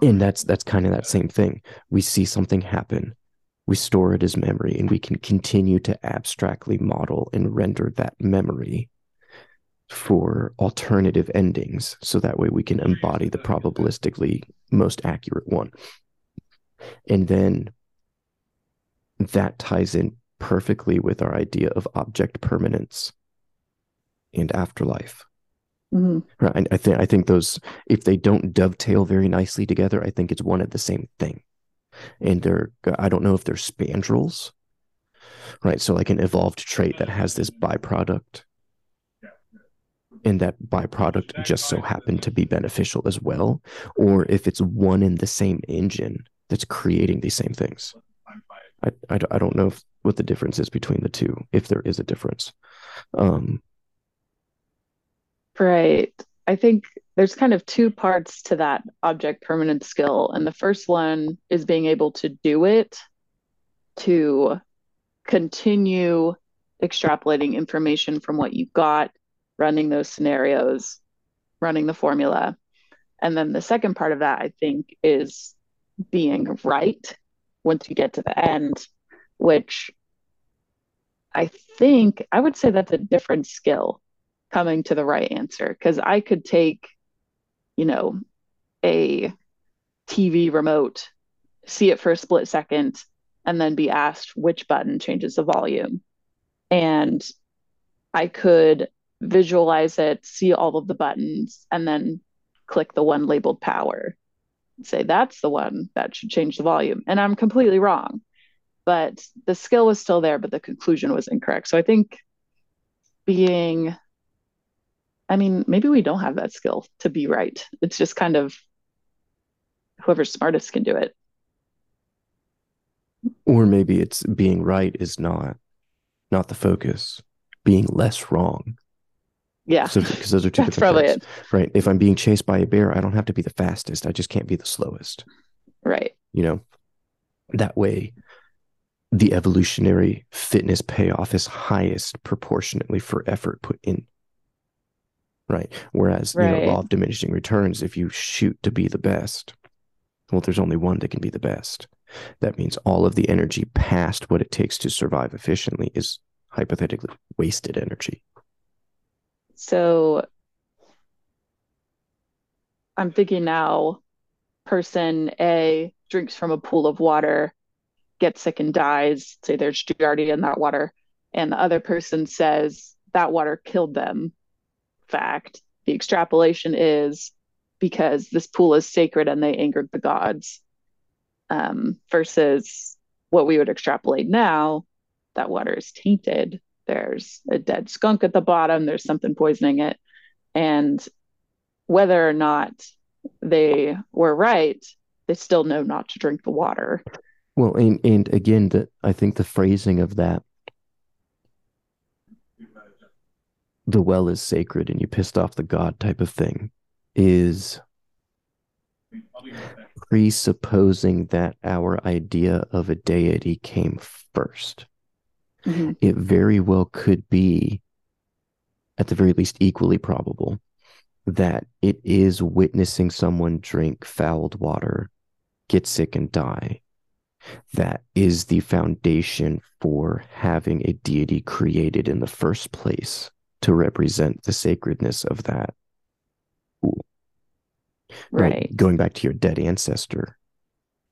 and that's that's kind of that same thing we see something happen we store it as memory and we can continue to abstractly model and render that memory for alternative endings so that way we can embody the probabilistically most accurate one and then that ties in perfectly with our idea of object permanence and afterlife Mm-hmm. Right. I think I think those if they don't dovetail very nicely together, I think it's one and the same thing. And they're I don't know if they're spandrels, right? So like an evolved trait that has this byproduct, and that byproduct just so happened to be beneficial as well, or if it's one in the same engine that's creating these same things. I, I, I don't know if, what the difference is between the two, if there is a difference. Um, Right. I think there's kind of two parts to that object permanent skill. And the first one is being able to do it to continue extrapolating information from what you got, running those scenarios, running the formula. And then the second part of that, I think, is being right once you get to the end, which I think I would say that's a different skill coming to the right answer because I could take, you know, a TV remote, see it for a split second, and then be asked which button changes the volume. And I could visualize it, see all of the buttons, and then click the one labeled power. Say that's the one that should change the volume. And I'm completely wrong. But the skill was still there, but the conclusion was incorrect. So I think being I mean, maybe we don't have that skill to be right. It's just kind of whoever's smartest can do it. Or maybe it's being right is not not the focus. Being less wrong. Yeah. Because those are two That's different probably things. It. Right. If I'm being chased by a bear, I don't have to be the fastest. I just can't be the slowest. Right. You know, that way the evolutionary fitness payoff is highest proportionately for effort put in right? Whereas, right. you know, law of diminishing returns, if you shoot to be the best, well, there's only one that can be the best. That means all of the energy past what it takes to survive efficiently is hypothetically wasted energy. So I'm thinking now, person A drinks from a pool of water, gets sick and dies. Say there's Giardia in that water. And the other person says that water killed them fact. The extrapolation is because this pool is sacred and they angered the gods, um, versus what we would extrapolate now that water is tainted. There's a dead skunk at the bottom, there's something poisoning it. And whether or not they were right, they still know not to drink the water. Well, and, and again, that I think the phrasing of that the well is sacred and you pissed off the god type of thing is presupposing that our idea of a deity came 1st Mhm. It very well could be, at the very least, equally probable that it is witnessing someone drink fouled water, get sick, and die. That is the foundation for having a deity created in the first place to represent the sacredness of that. Ooh. Right. Going back to your dead ancestor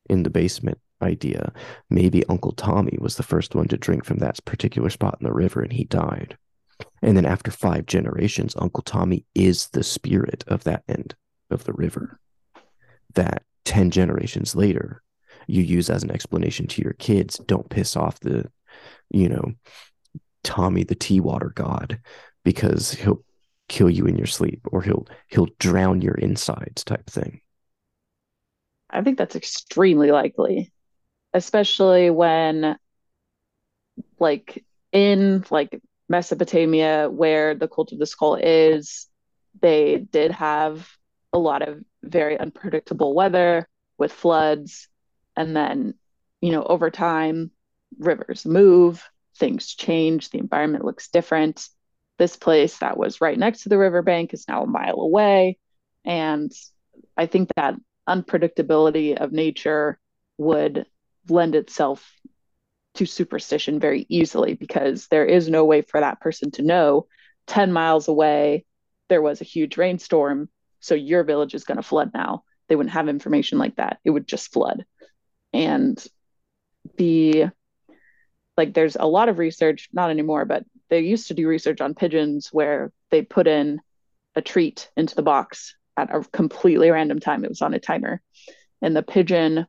in the basement idea, maybe Uncle Tommy was the first one to drink from that particular spot in the river and he died. And then after five generations, Uncle Tommy is the spirit of that end of the river. That 10 generations later, you use as an explanation to your kids don't piss off the, you know, Tommy the tea water god because he'll kill you in your sleep or he'll he'll drown your insides type thing. I think that's extremely likely, especially when, like, in like Mesopotamia, where the cult of the skull is, they did have a lot of very unpredictable weather with floods. And then, you know, over time, rivers move, things change, the environment looks different. This place that was right next to the riverbank is now a mile away. And I think that unpredictability of nature would lend itself to superstition very easily because there is no way for that person to know 10 miles away there was a huge rainstorm so your village is going to flood now. They wouldn't have information like that. It would just flood. And the like there's a lot of research not anymore but they used to do research on pigeons where they put in a treat into the box at a completely random time. It was on a timer. And the pigeon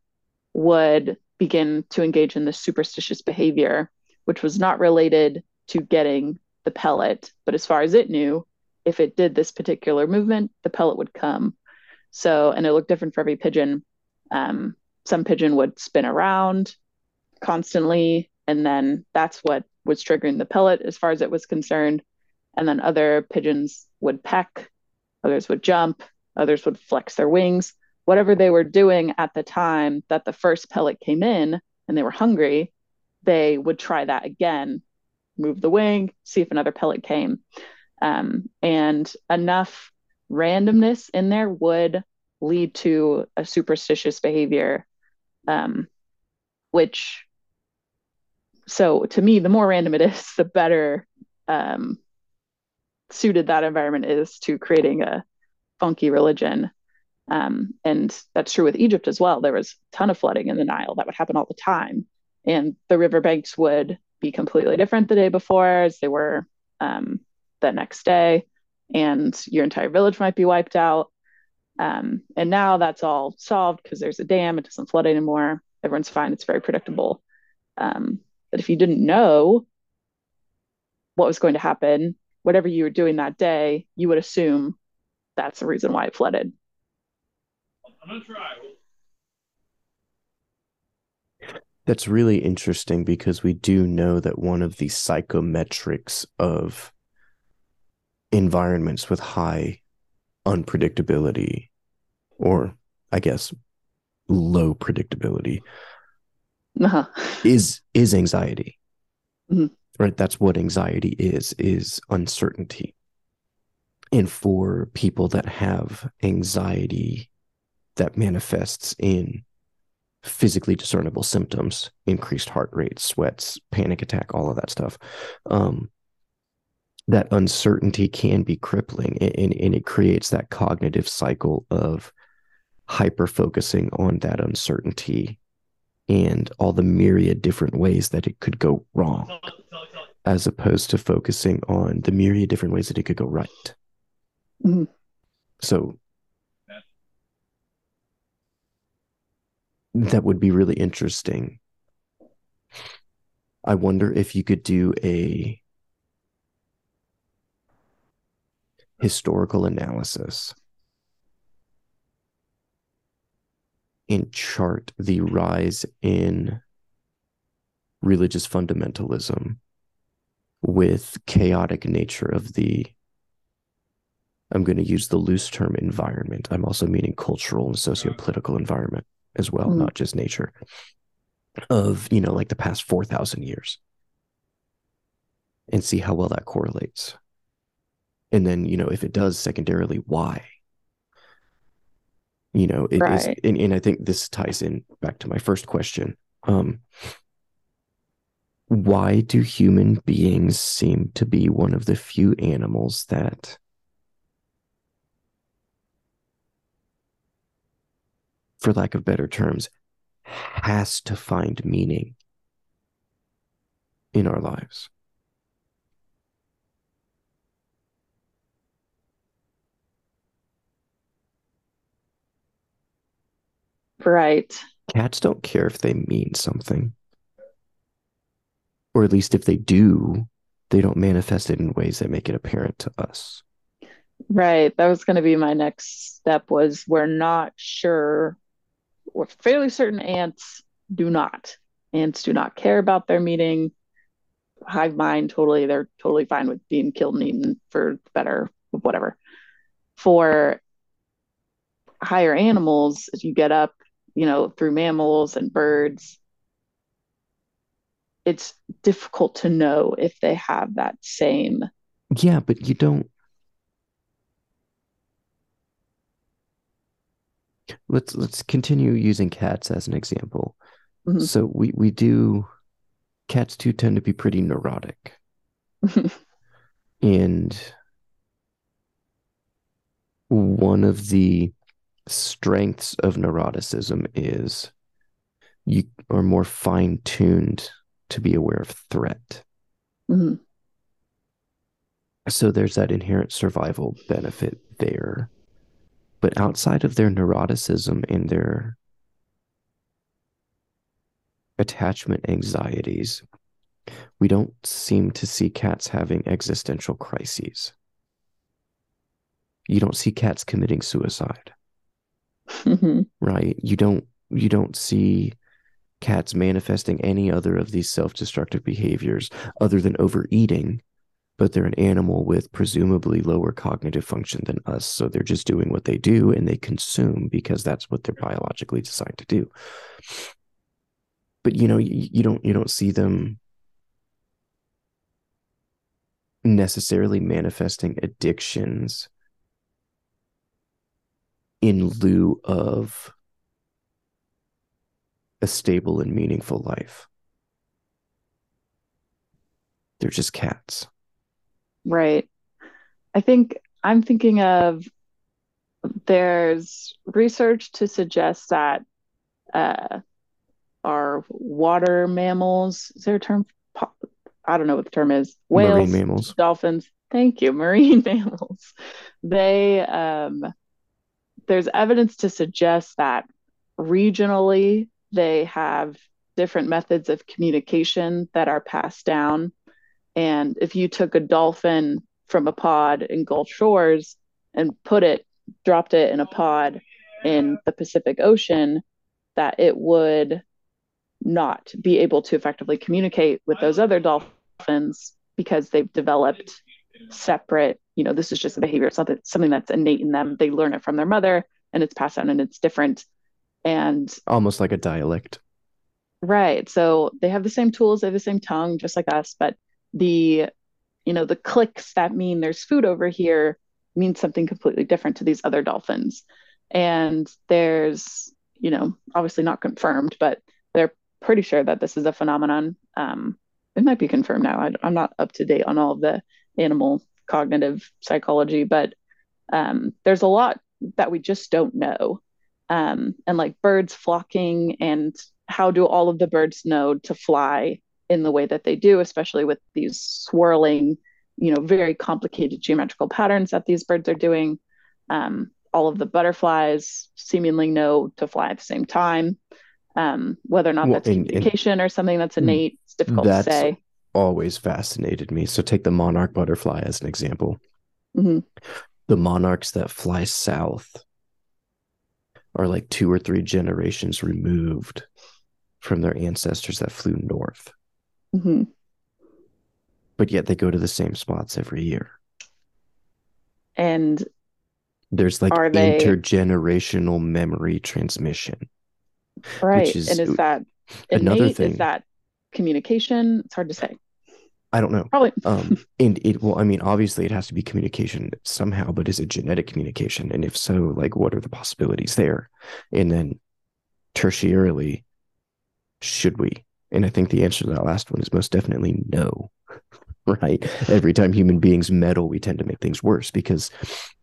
would begin to engage in this superstitious behavior, which was not related to getting the pellet. But as far as it knew, if it did this particular movement, the pellet would come. So, and it looked different for every pigeon. Um, some pigeon would spin around constantly, and then that's what was triggering the pellet as far as it was concerned. And then other pigeons would peck, others would jump, others would flex their wings whatever they were doing at the time that the first pellet came in and they were hungry, they would try that again, move the wing, see if another pellet came. Um, and enough randomness in there would lead to a superstitious behavior, um, which, so to me, the more random it is, the better um, suited that environment is to creating a funky religion. Um, and that's true with Egypt as well. There was a ton of flooding in the Nile that would happen all the time. And the riverbanks would be completely different the day before as they were um, the next day. And your entire village might be wiped out. Um, and now that's all solved because there's a dam, it doesn't flood anymore. Everyone's fine, it's very predictable. Um, but if you didn't know what was going to happen, whatever you were doing that day, you would assume that's the reason why it flooded. I'm gonna try. That's really interesting because we do know that one of the psychometrics of environments with high unpredictability, or I guess low predictability, Uh-huh. is is anxiety. Mhm. Right? That's what anxiety is, is uncertainty. And for people that have anxiety that manifests in physically discernible symptoms, increased heart rate, sweats, panic attack, all of that stuff. Um, that uncertainty can be crippling and, and, it creates that cognitive cycle of hyper focusing on that uncertainty and all the myriad different ways that it could go wrong as opposed to focusing on the myriad different ways that it could go right. Mhm. So that would be really interesting. I wonder if you could do a historical analysis and chart the rise in religious fundamentalism with chaotic nature of the I'm going to use the loose term environment. I'm also meaning cultural and socio-political environment as well, Mhm. not just nature of, you know, like the past 4,000 years and see how well that correlates. And then, you know, if it does secondarily, why? You know, it is, Right. and, and I think this ties in back to my first question. Um, why do human beings seem to be one of the few animals that for lack of better terms has to find meaning in our lives Right. cats don't care if they mean something or at least if they do they don't manifest it in ways that make it apparent to us Right. That was going to be my next step was we're not sure. We're fairly certain ants do not. Ants do not care about their meeting. Hive mind, totally. They're totally fine with being killed and eaten for better, whatever. For higher animals, as you get up, you know, through mammals and birds, it's difficult to know if they have that same. yeah but you don't let's let's continue using cats as an example Mhm. so we we do cats do tend to be pretty neurotic and one of the strengths of neuroticism is you are more fine-tuned to be aware of threat Mhm. so there's that inherent survival benefit there but outside of their neuroticism and their attachment anxieties we don't seem to see cats having existential crises. You don't see cats committing suicide. Mhm. right? You don't you don't see cats manifesting any other of these self-destructive behaviors other than overeating but they're an animal with presumably lower cognitive function than us so they're just doing what they do and they consume because that's what they're biologically designed to do but you know you, you don't you don't see them necessarily manifesting addictions in lieu of a stable and meaningful life. They're just cats. Right. I think I'm thinking of there's research to suggest that uh, our water mammals, is there a term? I don't know what the term is. Marine Whales, mammals. dolphins. Thank you. Marine mammals. They, um, there's evidence to suggest that regionally they have different methods of communication that are passed down. And if you took a dolphin from a pod in Gulf Shores and put it, dropped it in a pod in the Pacific Ocean, that it would not be able to effectively communicate with those other dolphins because they've developed separate, you know, this is just a behavior, it's something, something that's innate in them. They learn it from their mother and it's passed down and it's different. And Almost like a dialect. Right. So they have the same tools, they have the same tongue, just like us, but the, you know, the clicks that mean there's food over here means something completely different to these other dolphins. And there's, you know, obviously not confirmed, but they're pretty sure that this is a phenomenon. Um, it might be confirmed now. I, I'm not up to date on all of the animal cognitive psychology, but um, there's a lot that we just don't know. Um, and like birds flocking and how do all of the birds know to fly in the way that they do, especially with these swirling, you know, very complicated geometrical patterns that these birds are doing. Um, all of the butterflies seemingly know to fly at the same time. Um, whether or not Well, that's and- and- communication or something that's innate, it's difficult to say. always fascinated me. So take the monarch butterfly as an example. Mhm. The monarchs that fly south are like two or three generations removed from their ancestors that flew north, hmm but yet they go to the same spots every year. And There's like they- intergenerational memory transmission. right is and is that another innate thing. is that communication it's hard to say I don't know. probably Um, and it well, I mean, obviously it has to be communication somehow, but is it genetic communication? And if so, like what are the possibilities there? And then tertiarily, should we? And I think the answer to that last one is most definitely no. Right. Every time human beings meddle, we tend to make things worse because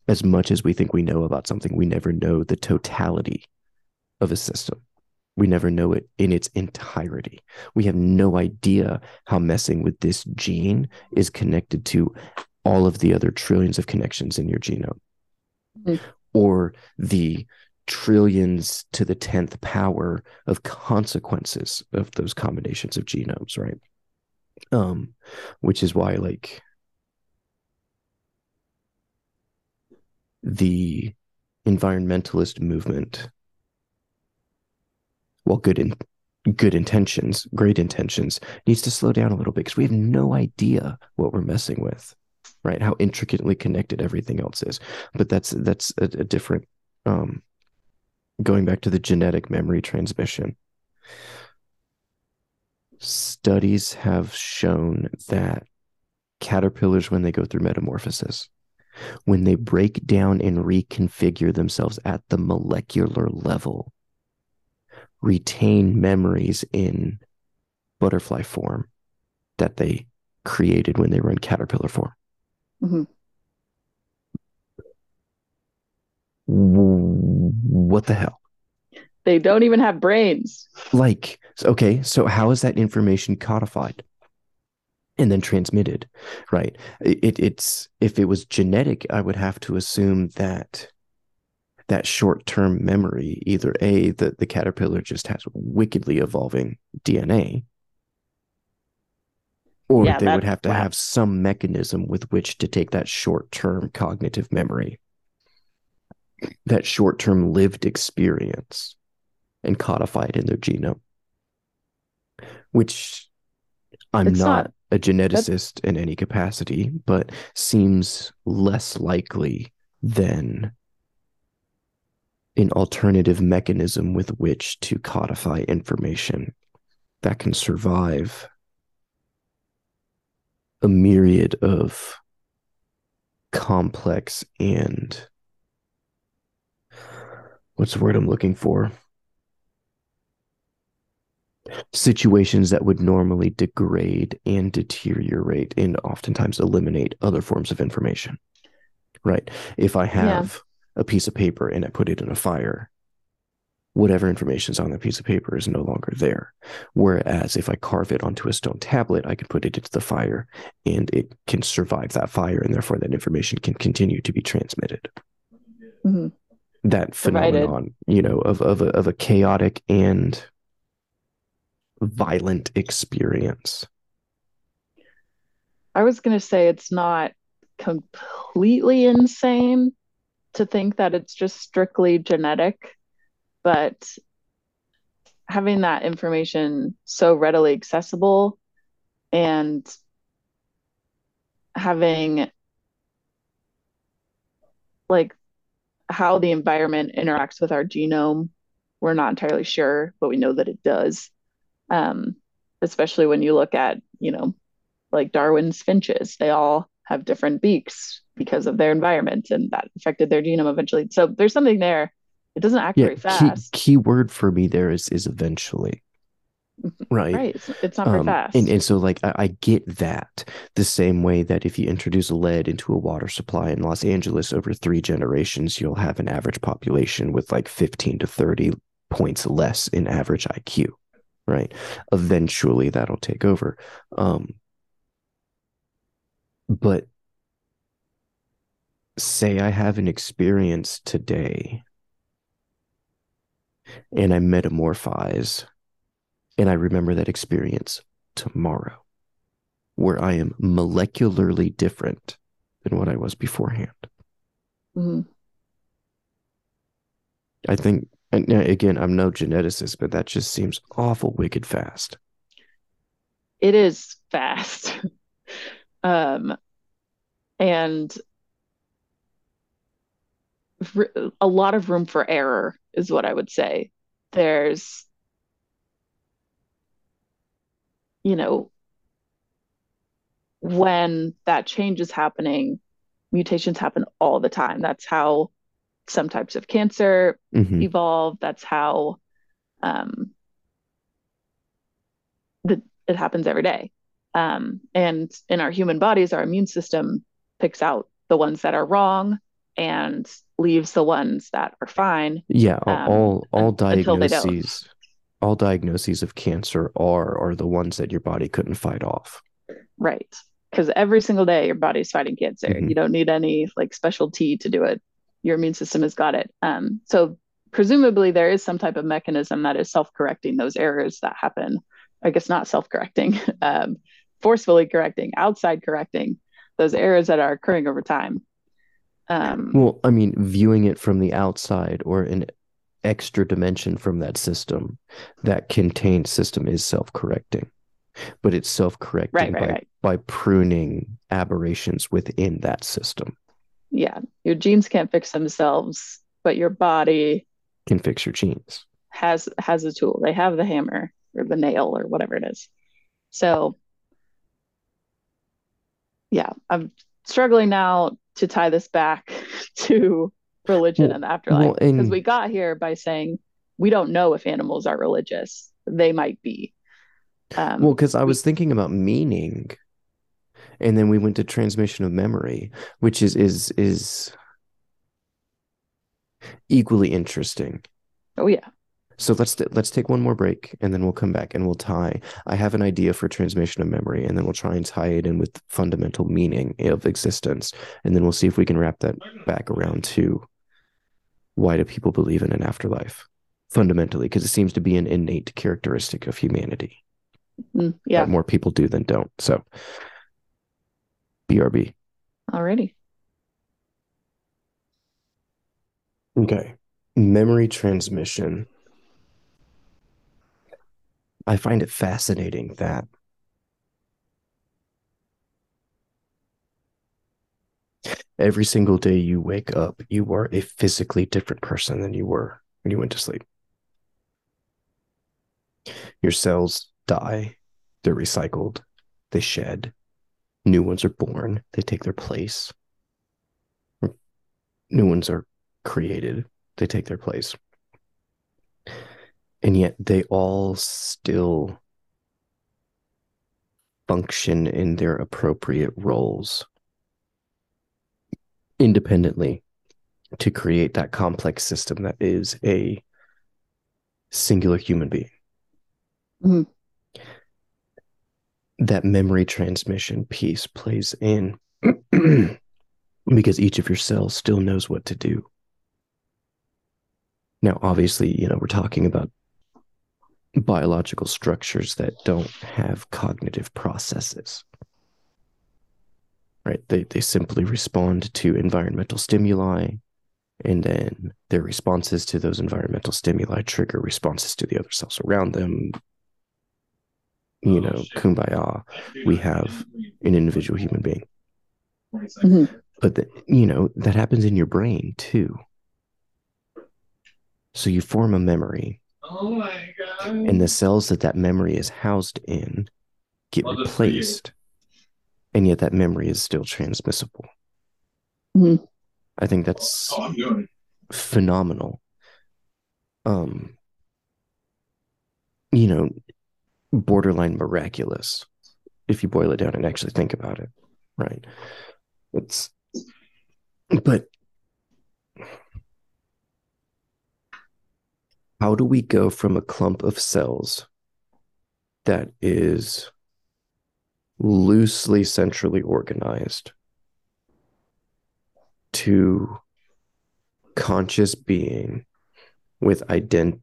as much as we think we know about something, we never know the totality of a system. We never know it in its entirety. We have no idea how messing with this gene is connected to all of the other trillions of connections in your genome Mhm. or the trillions to the 10th power of consequences of those combinations of genomes right? Um which is why like the environmentalist movement well good in good intentions great intentions needs to slow down a little bit because we have no idea what we're messing with right? How intricately connected everything else is. But that's that's a, a different um going back to the genetic memory transmission studies have shown that caterpillars when they go through metamorphosis when they break down and reconfigure themselves at the molecular level retain memories in butterfly form that they created when they were in caterpillar form. Mhm. W- What the hell? they don't even have brains Like, okay, so how is that information codified and then transmitted? Right. It, it's if it was genetic, I would have to assume that that short-term memory, either a that the caterpillar just has wickedly evolving DNA, or Yeah, they would have to wow. have some mechanism with which to take that short-term cognitive memory, that short-term lived experience, and codify it in their genome. Which I'm not, not- a geneticist in any capacity, but seems less likely than an alternative mechanism with which to codify information that can survive a myriad of complex and what's the word I'm looking for? Situations that would normally degrade and deteriorate and oftentimes eliminate other forms of information. Right. If I have a piece of paper and I put it in a fire, whatever information is on that piece of paper is no longer there. Whereas if I carve it onto a stone tablet, I can put it into the fire and it can survive that fire, and therefore that information can continue to be transmitted. Mhm. That Provided. phenomenon, you know, of of a, of a chaotic and violent experience. I was going to say it's not completely insane to think that it's just strictly genetic, but having that information so readily accessible and having like how the environment interacts with our genome, we're not entirely sure, but we know that it does. Um, especially when you look at, you know, like Darwin's finches. They all have different beaks because of their environment, and that affected their genome eventually. So there's something there. It doesn't act Yeah, very key, fast, key word for me there is is eventually. Right. right? It's, it's not very Um, fast. And, and so, like, I, I get that the same way that if you introduce lead into a water supply in Los Angeles over three generations, you'll have an average population with like 15 to 30 points less in average IQ, right? Eventually, that'll take over. Um, but say I have an experience today and I metamorphize and I remember that experience tomorrow, where I am molecularly different than what I was beforehand. Mhm. I think, and again, I'm no geneticist, but that just seems awful wicked fast. It is fast. um, and a lot of room for error is what I would say. There's you know when that change is happening, mutations happen all the time. That's how some types of cancer Mhm. evolve. That's how um, the, it happens every day. Um, and in our human bodies, our immune system picks out the ones that are wrong and leaves the ones that are fine. Yeah, um, all all un- until they don't. diagnoses all diagnoses of cancer are are the ones that your body couldn't fight off. Right. Because every single day your body's fighting cancer. Mhm. You don't need any like special tea to do it. Your immune system has got it. Um, so presumably there is some type of mechanism that is self-correcting those errors that happen. I guess not self-correcting, um, forcefully correcting, outside correcting those errors that are occurring over time. Um, Well, I mean, viewing it from the outside or an extra dimension from that system, that contained system is self-correcting. But it's self-correcting Right, right, by, right. by pruning aberrations within that system. yeah, your genes can't fix themselves, but your body Can fix your genes. has has a tool. They have the hammer or the nail or whatever it is. So yeah, I'm struggling now to tie this back to religion Well- and the afterlife well, because and- we got here by saying we don't know if animals are religious. They might be. Um, Well, because I we- was thinking about meaning, and then we went to transmission of memory, which is is is equally interesting. oh yeah, So let's let's take one more break, and then we'll come back and we'll tie. I have an idea for transmission of memory, and then we'll try and tie it in with fundamental meaning of existence, and then we'll see if we can wrap that back around to why do people believe in an afterlife fundamentally? Because it seems to be an innate characteristic of humanity. Mm, yeah, more people do than don't. So, BRB. already. Okay. Memory transmission. I find it fascinating that every single day you wake up, you are a physically different person than you were when you went to sleep. Your cells die, they're recycled, they shed, new ones are born, they take their place. New ones are created, they take their place. And yet they all still function in their appropriate roles independently to create that complex system that is a singular human being. Mhm. That memory transmission piece plays in because each of your cells still knows what to do. Now, obviously, you know, we're talking about biological structures that don't have cognitive processes. Right? They they simply respond to environmental stimuli and then their responses to those environmental stimuli trigger responses to the other cells around them. You know, kumbaya, we have an individual human being. Mhm. But the, you know, that happens in your brain too. So you form a memory Oh my god. and the cells that that memory is housed in get Well, that's you. replaced and yet that memory is still transmissible. Mhm. i think that's Oh, I'm doing phenomenal. Um you know borderline miraculous if you boil it down and actually think about it right? It's but how do we go from a clump of cells that is loosely centrally organized to conscious being with ident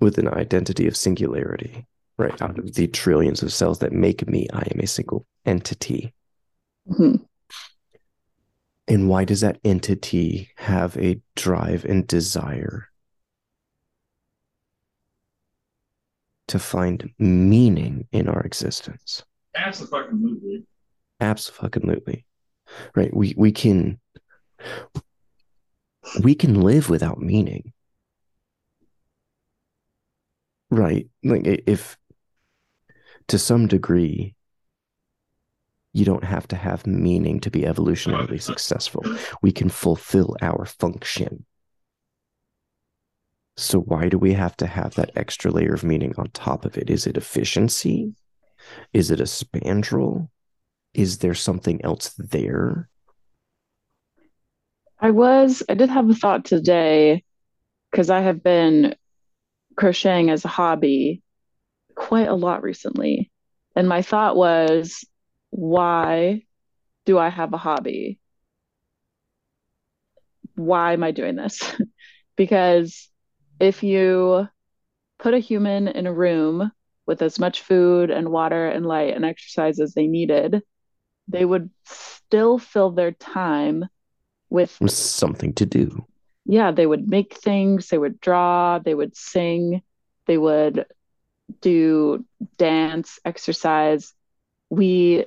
with an identity of singularity right out of the trillions of cells that make me i am a single entity Mhm. and why does that entity have a drive and desire to find meaning in our existence Absolutely. absolutely right we we can we can live without meaning. Right. Like if to some degree you don't have to have meaning to be evolutionarily successful. We can fulfill our function. So why do we have to have that extra layer of meaning on top of it? Is it efficiency? Is it a spandrel? Is there something else there? I was, I did have a thought today because I have been crocheting as a hobby quite a lot recently. And my thought was, why do I have a hobby? Why am I doing this? because if you put a human in a room with as much food and water and light and exercise as they needed, they would still fill their time with something to do. Yeah, they would make things, they would draw, they would sing, they would do dance, exercise. We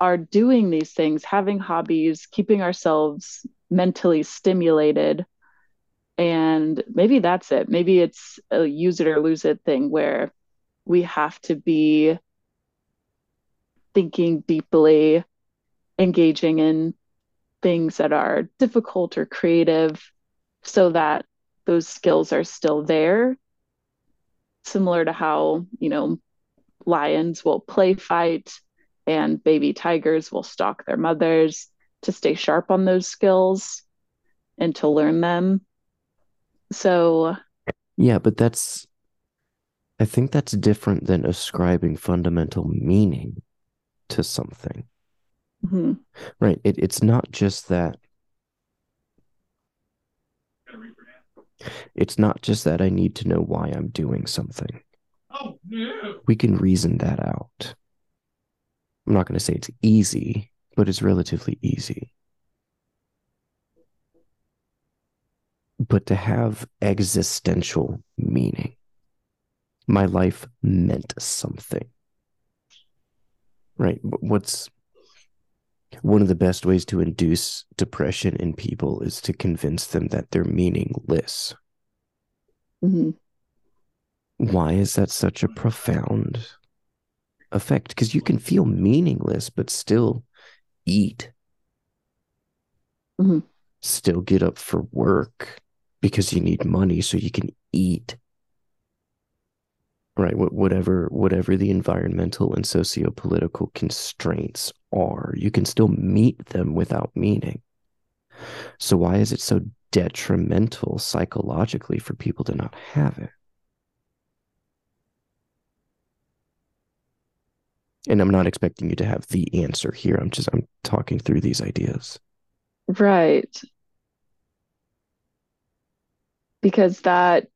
are doing these things, having hobbies, keeping ourselves mentally stimulated. And maybe that's it. Maybe it's a use it or lose it thing where we have to be thinking deeply, engaging in things that are difficult or creative so that those skills are still there. Similar to how you know lions will play fight and baby tigers will stalk their mothers to stay sharp on those skills and to learn them. So yeah but that's i think that's different than ascribing fundamental meaning to something mm-hmm. right it, it's not just that It's not just that I need to know why I'm doing something. Oh, no. We can reason that out. I'm not going to say it's easy, but it's relatively easy. But to have existential meaning, my life meant something. Right? What's one of the best ways to induce depression in people is to convince them that they're meaningless. Mm-hmm. Why is that such a profound effect? Because you can feel meaningless, but still eat, mm-hmm. still get up for work because you need money so you can eat right whatever whatever the environmental and socio-political constraints are you can still meet them without meaning so why is it so detrimental psychologically for people to not have it? And i'm not expecting you to have the answer here i'm just i'm talking through these ideas. Right. Because that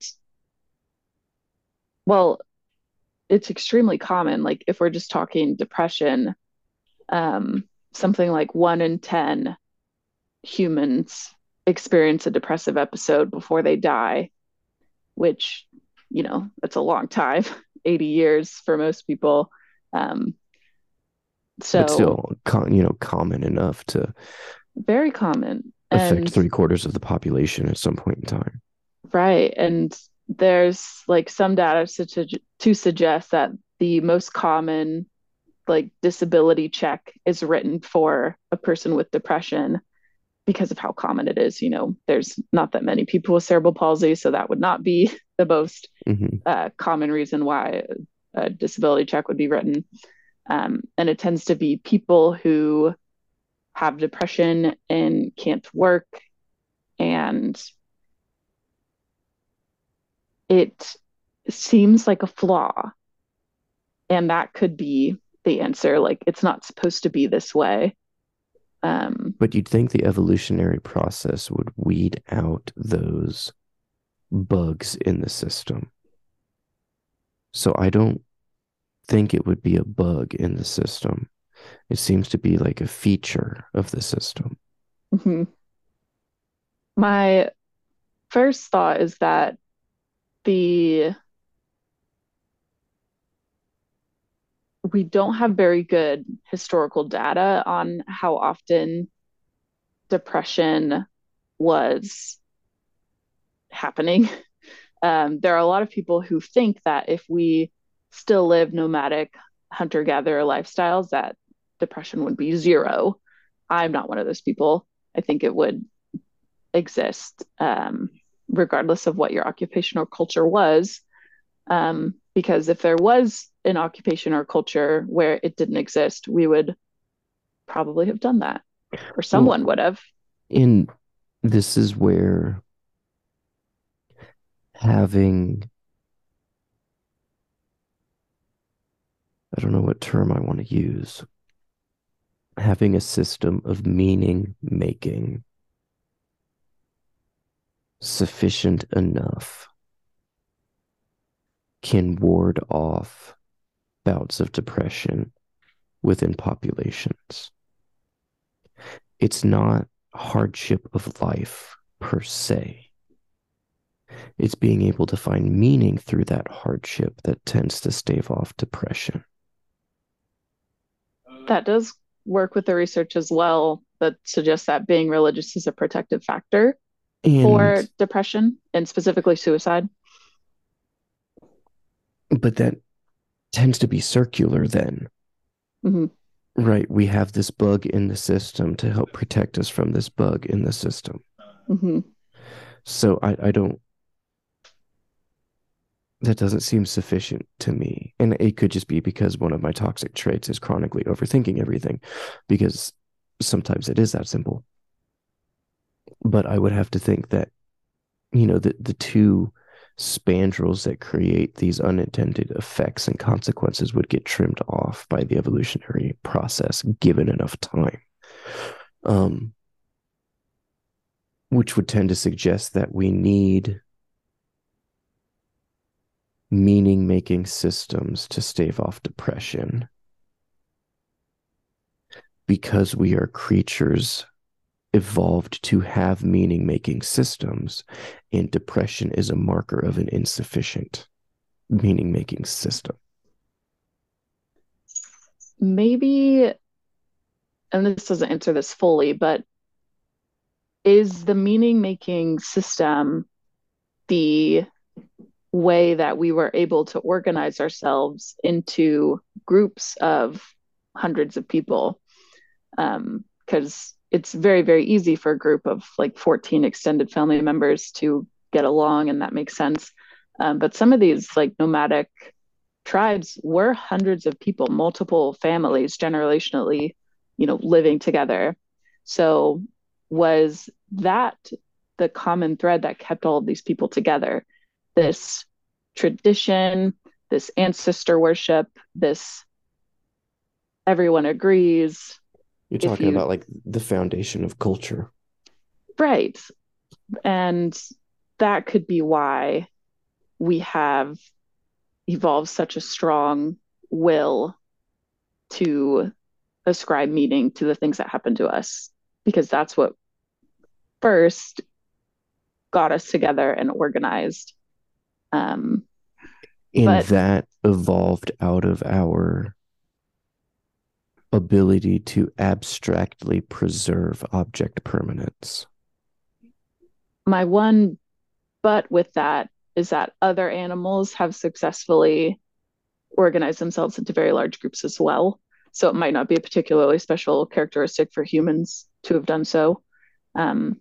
well it's extremely common. Like if we're just talking depression, um, something like one in 10 humans experience a depressive episode before they die, which, you know, that's a long time 80 years for most people. Um, so, but still, you know, common enough to very common affect and, three quarters of the population at some point in time. Right. And there's like some data to, to suggest that the most common like disability check is written for a person with depression because of how common it is you know there's not that many people with cerebral palsy so that would not be the most mm-hmm. uh, common reason why a disability check would be written um, and it tends to be people who have depression and can't work and it seems like a flaw. And that could be the answer. Like, it's not supposed to be this way. Um, but you'd think the evolutionary process would weed out those bugs in the system. So I don't think it would be a bug in the system. It seems to be like a feature of the system. Mm-hmm. My first thought is that the we don't have very good historical data on how often depression was happening. Um, there are a lot of people who think that if we still live nomadic hunter gatherer lifestyles, that depression would be zero. I'm not one of those people. I think it would exist um, regardless of what your occupation or culture was. Um, because if there was an occupation or culture where it didn't exist, we would probably have done that, or someone well, would have. In this is where having I don't know what term I want to use. Having a system of meaning making sufficient enough can ward off bouts of depression within populations. It's not hardship of life per se. It's being able to find meaning through that hardship that tends to stave off depression. That does work with the research as well that suggests that being religious is a protective factor and, for depression and specifically suicide. But that tends to be circular then. Mm-hmm. Right. We have this bug in the system to help protect us from this bug in the system. Mm-hmm. So I, I don't, that doesn't seem sufficient to me. And it could just be because one of my toxic traits is chronically overthinking everything, because sometimes it is that simple. But I would have to think that, you know, the, the two spandrels that create these unintended effects and consequences would get trimmed off by the evolutionary process given enough time. Um, which would tend to suggest that we need meaning making systems to stave off depression because we are creatures evolved to have meaning making systems, and depression is a marker of an insufficient meaning making system. Maybe, and this doesn't answer this fully, but is the meaning making system the way that we were able to organize ourselves into groups of hundreds of people? Because um, it's very very easy for a group of like 14 extended family members to get along and that makes sense. Um, but some of these like nomadic tribes were hundreds of people multiple families generationally you know living together. So was that the common thread that kept all of these people together? This tradition this ancestor worship this everyone agrees you're talking you, about like the foundation of culture. Right. And that could be why we have evolved such a strong will to ascribe meaning to the things that happen to us, because that's what first got us together and organized. Um, and but, that evolved out of our ability to abstractly preserve object permanence. My one but with that is that other animals have successfully organized themselves into very large groups as well. So it might not be a particularly special characteristic for humans to have done so. Um,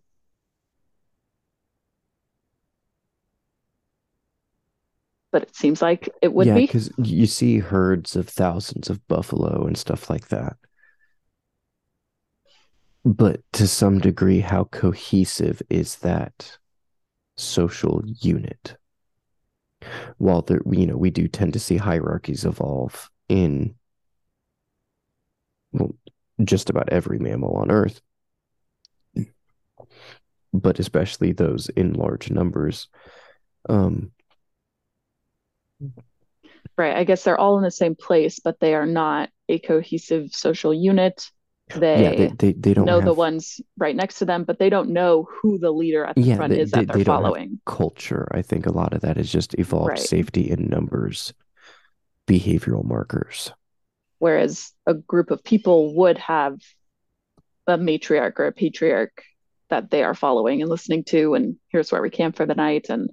but it seems like it would yeah, be. because you see herds of thousands of buffalo and stuff like that. But to some degree, how cohesive is that social unit? While there, you know, we do tend to see hierarchies evolve in well, just about every mammal on Earth, but especially those in large numbers. Um, Right. I guess they're all in the same place, but they are not a cohesive social unit. They, yeah, they, they, they don't know have... the ones right next to them, but they don't know who the leader at the yeah, front they, is that they're following. culture. I think a lot of that is just evolved right. safety in numbers, behavioral markers. Whereas a group of people would have a matriarch or a patriarch that they are following and listening to and here's where we camp for the night and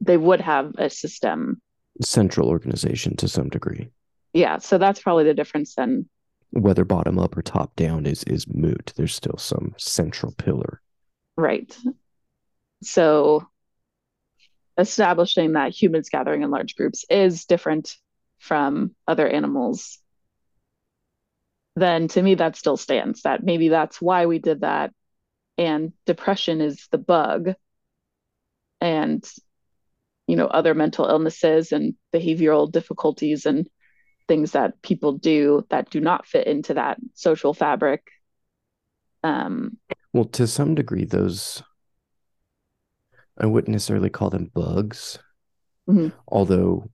they would have a system. Central organization to some degree. Yeah so that's probably the difference then whether bottom up or top down is is moot. There's still some central pillar. Right. So establishing that humans gathering in large groups is different from other animals. Then to me that still stands that maybe that's why we did that. And depression is the bug. And you know other mental illnesses and behavioral difficulties and things that people do that do not fit into that social fabric um well to some degree those i wouldn't necessarily call them bugs mm-hmm. although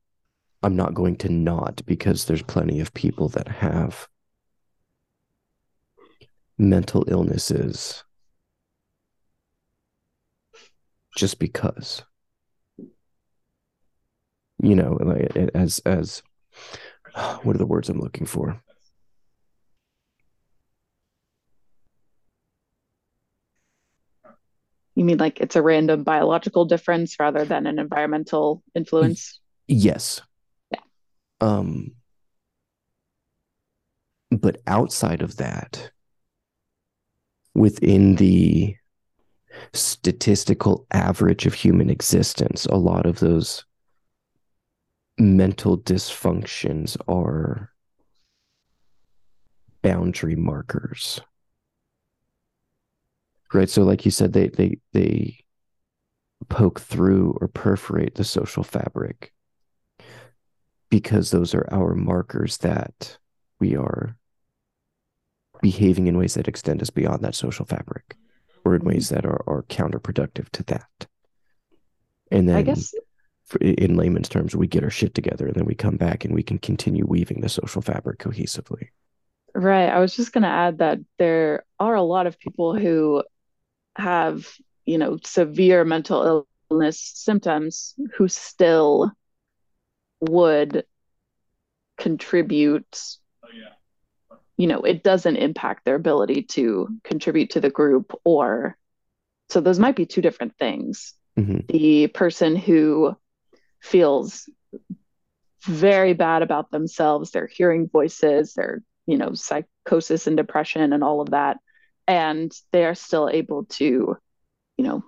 i'm not going to not because there's plenty of people that have mental illnesses just because you know like as as what are the words i'm looking for? You mean like it's a random biological difference rather than an environmental influence? Yes. Yeah. Um but outside of that within the statistical average of human existence, a lot of those mental dysfunctions are boundary markers. Right. So like you said, they they they poke through or perforate the social fabric because those are our markers that we are behaving in ways that extend us beyond that social fabric or in ways that are, are counterproductive to that. And then, I guess, in layman's terms, we get our shit together and then we come back and we can continue weaving the social fabric cohesively. Right. I was just going to add that there are a lot of people who have, you know, severe mental illness symptoms who still would contribute Oh, yeah. you know it doesn't impact their ability to contribute to the group or so those might be two different things Mhm. the person who feels very bad about themselves. They're hearing voices they're you know psychosis and depression and all of that. And they are still able to you know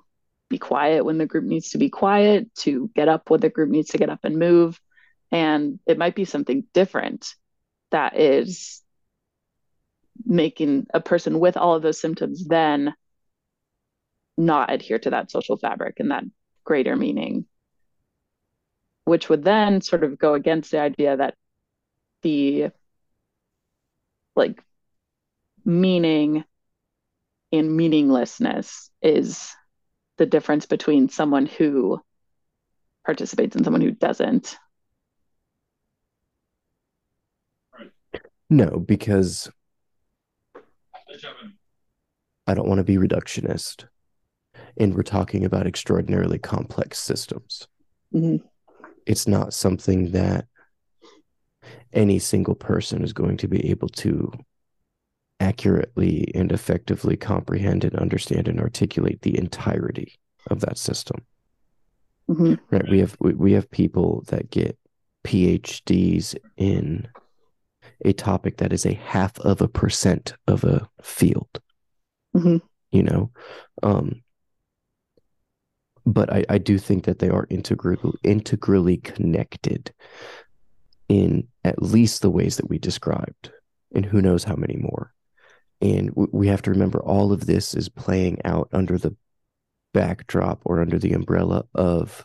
be quiet when the group needs to be quiet to get up when the group needs to get up and move. And it might be something different that is making a person with all of those symptoms then not adhere to that social fabric and that greater meaning which would then sort of go against the idea that the like meaning and meaninglessness is the difference between someone who participates and someone who doesn't No, because Let's jump in. I don't want to be reductionist. And we're talking about extraordinarily complex systems. Mhm. It's not something that any single person is going to be able to accurately and effectively comprehend and understand and articulate the entirety of that system. Mhm. Right. We have we, we have people that get PhDs in a topic that is a half of a percent of a field. Mhm. You know, um, but I, I do think that they are integral integrally connected in at least the ways that we described, and who knows how many more. And we have to remember all of this is playing out under the backdrop or under the umbrella of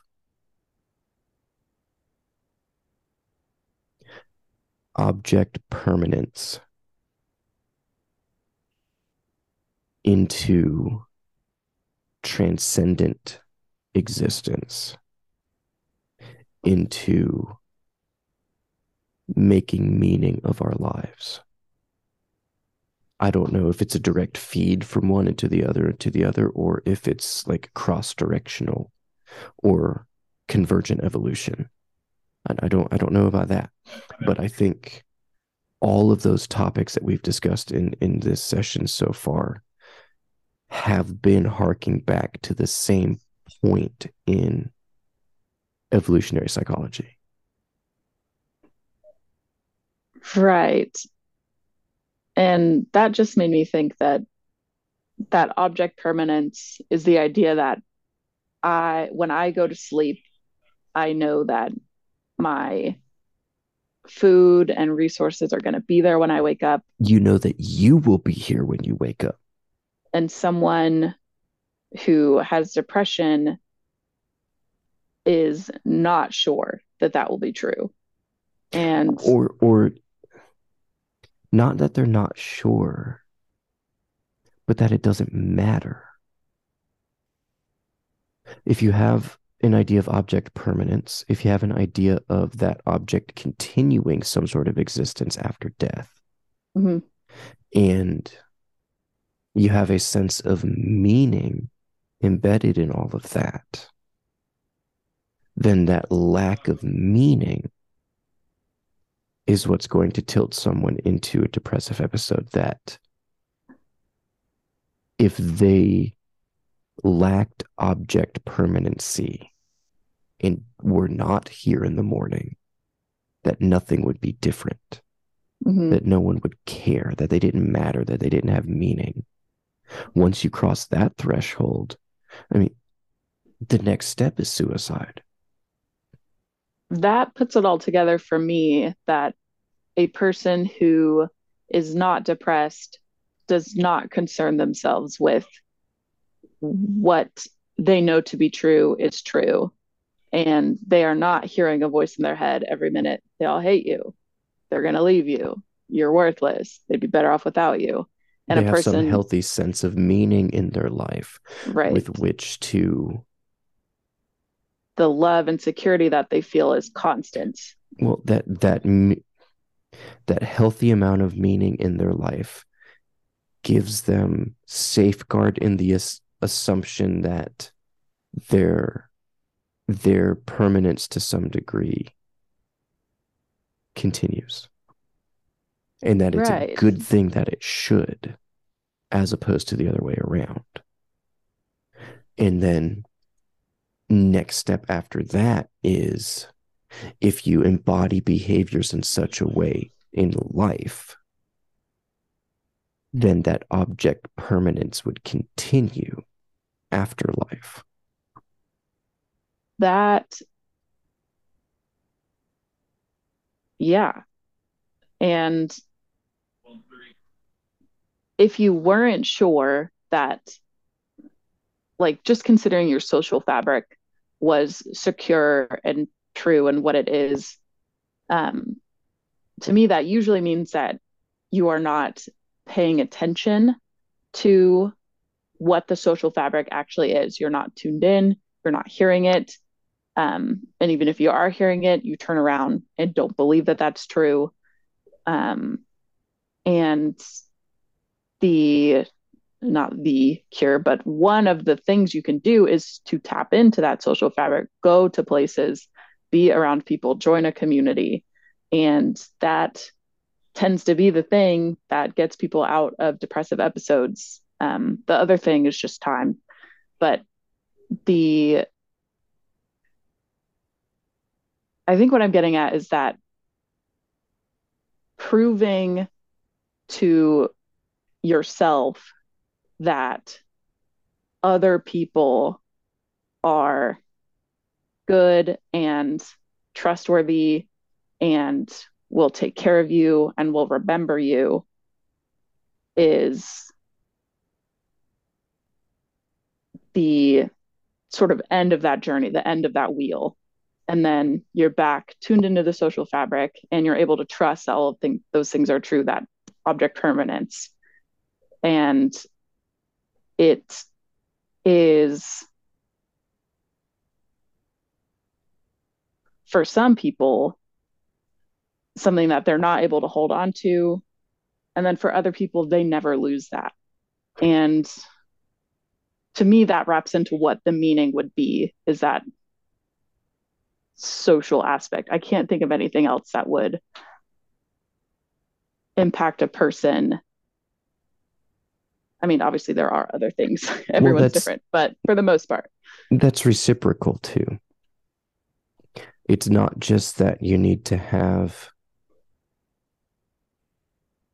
object permanence into transcendent existence, into making meaning of our lives. I don't know if it's a direct feed from one into the other into the other, or if it's like cross directional or convergent evolution. I, I don't I don't know about that but I think all of those topics that we've discussed in in this session so far have been harking back to the same point in evolutionary psychology. Right. And that just made me think that that object permanence is the idea that I, when I go to sleep, I know that my food and resources are going to be there when I wake up. You know that you will be here when you wake up. And someone who has depression is not sure that that will be true. And or or not that they're not sure, but that it doesn't matter. If you have an idea of object permanence, if you have an idea of that object continuing some sort of existence after death, mm-hmm. and you have a sense of meaning embedded in all of that, then that lack of meaning is what's going to tilt someone into a depressive episode that if they lacked object permanency and were not here in the morning, that nothing would be different, mm-hmm. that no one would care, that they didn't matter, that they didn't have meaning. Once you cross that threshold, I mean, the next step is suicide. That puts it all together for me that a person who is not depressed does not concern themselves with what they know to be true is true. And they are not hearing a voice in their head every minute. They all hate you. They're going to leave you. You're worthless. They'd be better off without you. And they a person some healthy sense of meaning in their life right. with which to the love and security that they feel is constant. Well, that that that healthy amount of meaning in their life gives them safeguard in the as- assumption that their their permanence to some degree continues and that it's right. a good thing that it should as opposed to the other way around and then next step after that is if you embody behaviors in such a way in life then that object permanence would continue after life. That, yeah. And if you weren't sure that, like, just considering your social fabric was secure and true and what it is, um, to me, that usually means that you are not paying attention to what the social fabric actually is. You're not tuned in, you're not hearing it. Um, and even if you are hearing it, you turn around and don't believe that that's true. Um, and the not the cure, but one of the things you can do is to tap into that social fabric, go to places, be around people, join a community. And that tends to be the thing that gets people out of depressive episodes. Um, the other thing is just time. But the, I think what I'm getting at is that proving to yourself that other people are good and trustworthy and will take care of you and will remember you is the sort of end of that journey, the end of that wheel. And then you're back tuned into the social fabric and you're able to trust all of things, those things are true, that object permanence. And it is for some people something that they're not able to hold on to. And then for other people, they never lose that. And to me, that wraps into what the meaning would be is that social aspect. I can't think of anything else that would impact a person. I mean, obviously there are other things. Everyone's that's- different, but for the most part, that's reciprocal too. It's not just that you need to have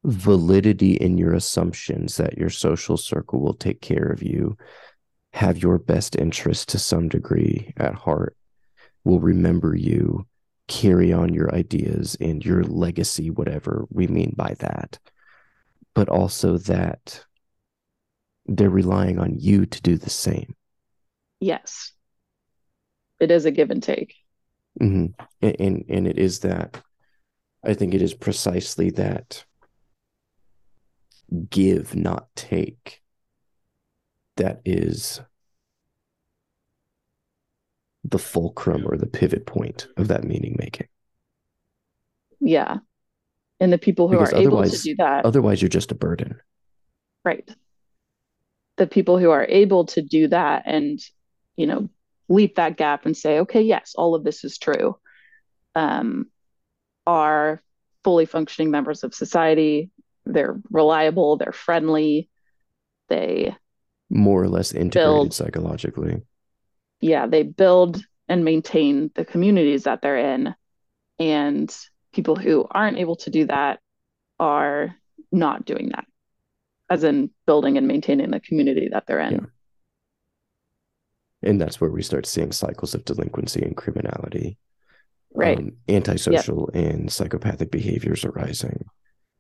validity in your assumptions that your social circle will take care of you, have your best interest to some degree at heart, will remember you, carry on your ideas and your legacy, whatever we mean by that, but also that they're relying on you to do the same. yes, it is a give and take. hmm And, and and it is that I think it is precisely that give, not take, that is the fulcrum or the pivot point of that meaning making. Yeah. And the people who Because are able to do that, Otherwise, you're just a burden. right. The people who are able to do that and, you know, leap that gap and say, okay, yes, all of this is true, um, are fully functioning members of society. They're reliable, they're friendly, they, More or less integrated Build. psychologically. Yeah, they build and maintain the communities that they're in. And people who aren't able to do that are not doing that, as in building and maintaining the community that they're in. Yeah. And that's where we start seeing cycles of delinquency and criminality. Right. um, antisocial and psychopathic behaviors arising,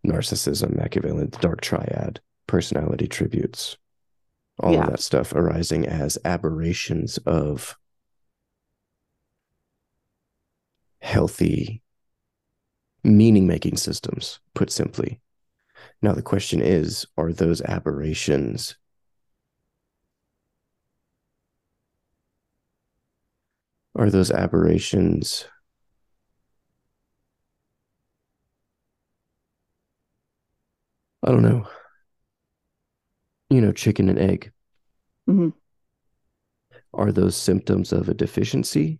narcissism, Machiavellian, the dark triad, personality tributes, all Yeah. of that stuff arising as aberrations of healthy meaning making systems, put simply. Now, the question is are those aberrations are those aberrations I don't know. You know, chicken and egg. Mhm. Are those symptoms of a deficiency?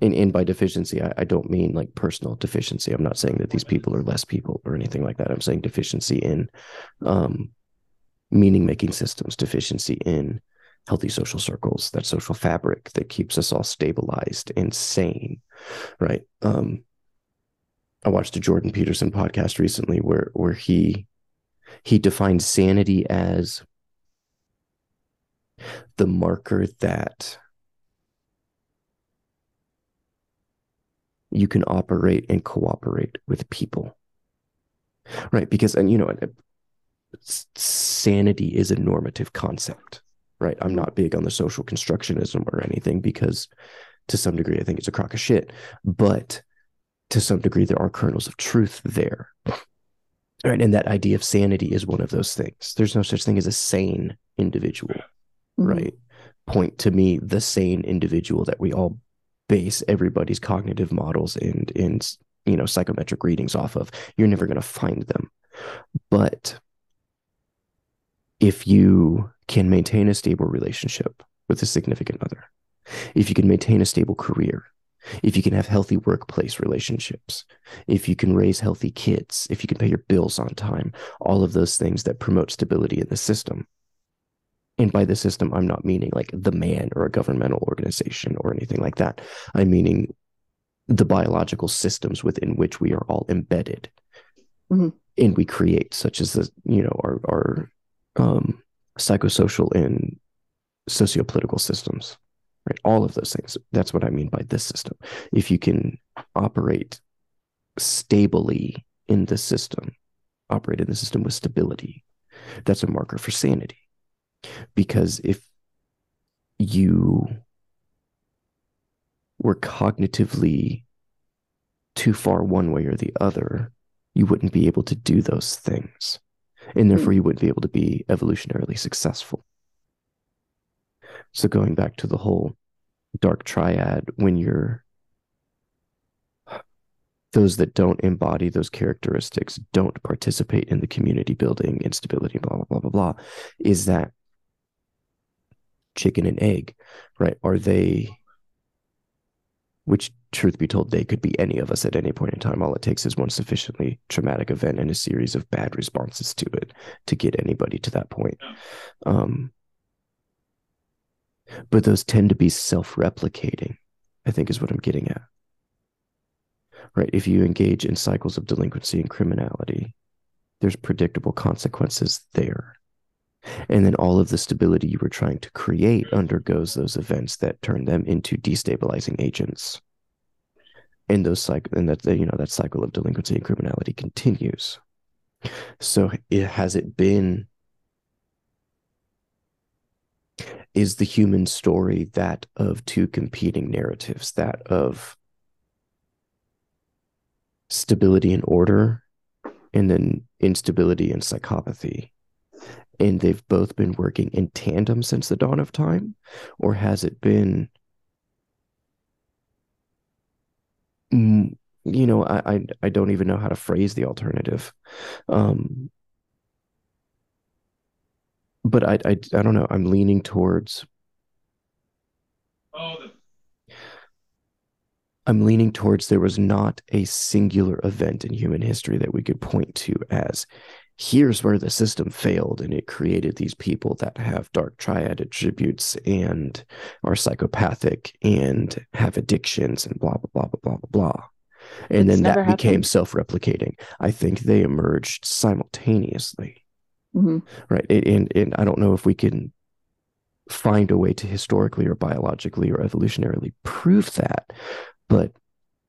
And, and by deficiency, I, I don't mean like personal deficiency. I'm not saying that these people are less people or anything like that. I'm saying deficiency in um, meaning making systems, deficiency in healthy social circles, that social fabric that keeps us all stabilized and sane, right? Um, I watched a Jordan Peterson podcast recently where where he he defines sanity as the marker that you can operate and cooperate with people. Right because and you know uh, s- sanity is a normative concept right? I'm not big on the social constructionism or anything because to some degree i think it's a crock of shit but to some degree there are kernels of truth there right and that idea of sanity is one of those things. There's no such thing as a sane individual Mhm. right? Point to me the sane individual that we all base everybody's cognitive models and and you know psychometric readings off of. You're never going to find them. But if you can maintain a stable relationship with a significant other if you can maintain a stable career if you can have healthy workplace relationships if you can raise healthy kids if you can pay your bills on time all of those things that promote stability in the system and by the system, I'm not meaning like the man or a governmental organization or anything like that. I'm meaning the biological systems within which we are all embedded Mhm. and we create, such as the, you know, our, our um, psychosocial and sociopolitical systems, right? All of those things. That's what I mean by this system. If you can operate stably in the system, operate in the system with stability, that's a marker for sanity because if you were cognitively too far one way or the other, you wouldn't be able to do those things. And hmm. therefore, you wouldn't be able to be evolutionarily successful. So, going back to the whole dark triad, when you're those that don't embody those characteristics don't participate in the community building instability blah blah blah blah blah is that chicken and egg right are they which truth be told, they could be any of us at any point in time. All it takes is one sufficiently traumatic event and a series of bad responses to it to get anybody to that point. Um, but those tend to be self replicating, I think is what I'm getting at. Right. If you engage in cycles of delinquency and criminality, there's predictable consequences there. And then all of the stability you were trying to create undergoes those events that turn them into destabilizing agents. And those cycle and that you know that cycle of delinquency and criminality continues. So it has it been is the human story that of two competing narratives, that of stability and order, and then instability and psychopathy. And they've both been working in tandem since the dawn of time? Or has it been, you know, I, I, I don't even know how to phrase the alternative. Um, but I, I I don't know. I'm leaning towards Oh, the, I'm leaning towards there was not a singular event in human history that we could point to as here's where the system failed and it created these people that have dark triad attributes and are psychopathic and have addictions and blah blah blah blah blah blah blah. And It's then that never became self-replicating. I think they emerged simultaneously. Mhm. right. And and i don't know if we can find a way to historically or biologically or evolutionarily prove that but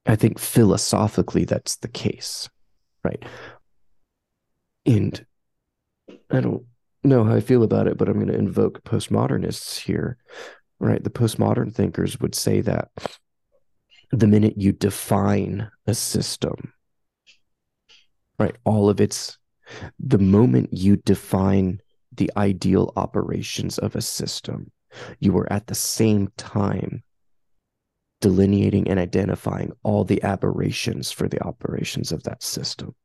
i think philosophically that's the case right? And i don't know how i feel about it but i'm going to invoke postmodernists here right? The postmodern thinkers would say that the minute you define a system right all of its the moment you define the ideal operations of a system, you are at the same time delineating and identifying all the aberrations for the operations of that system.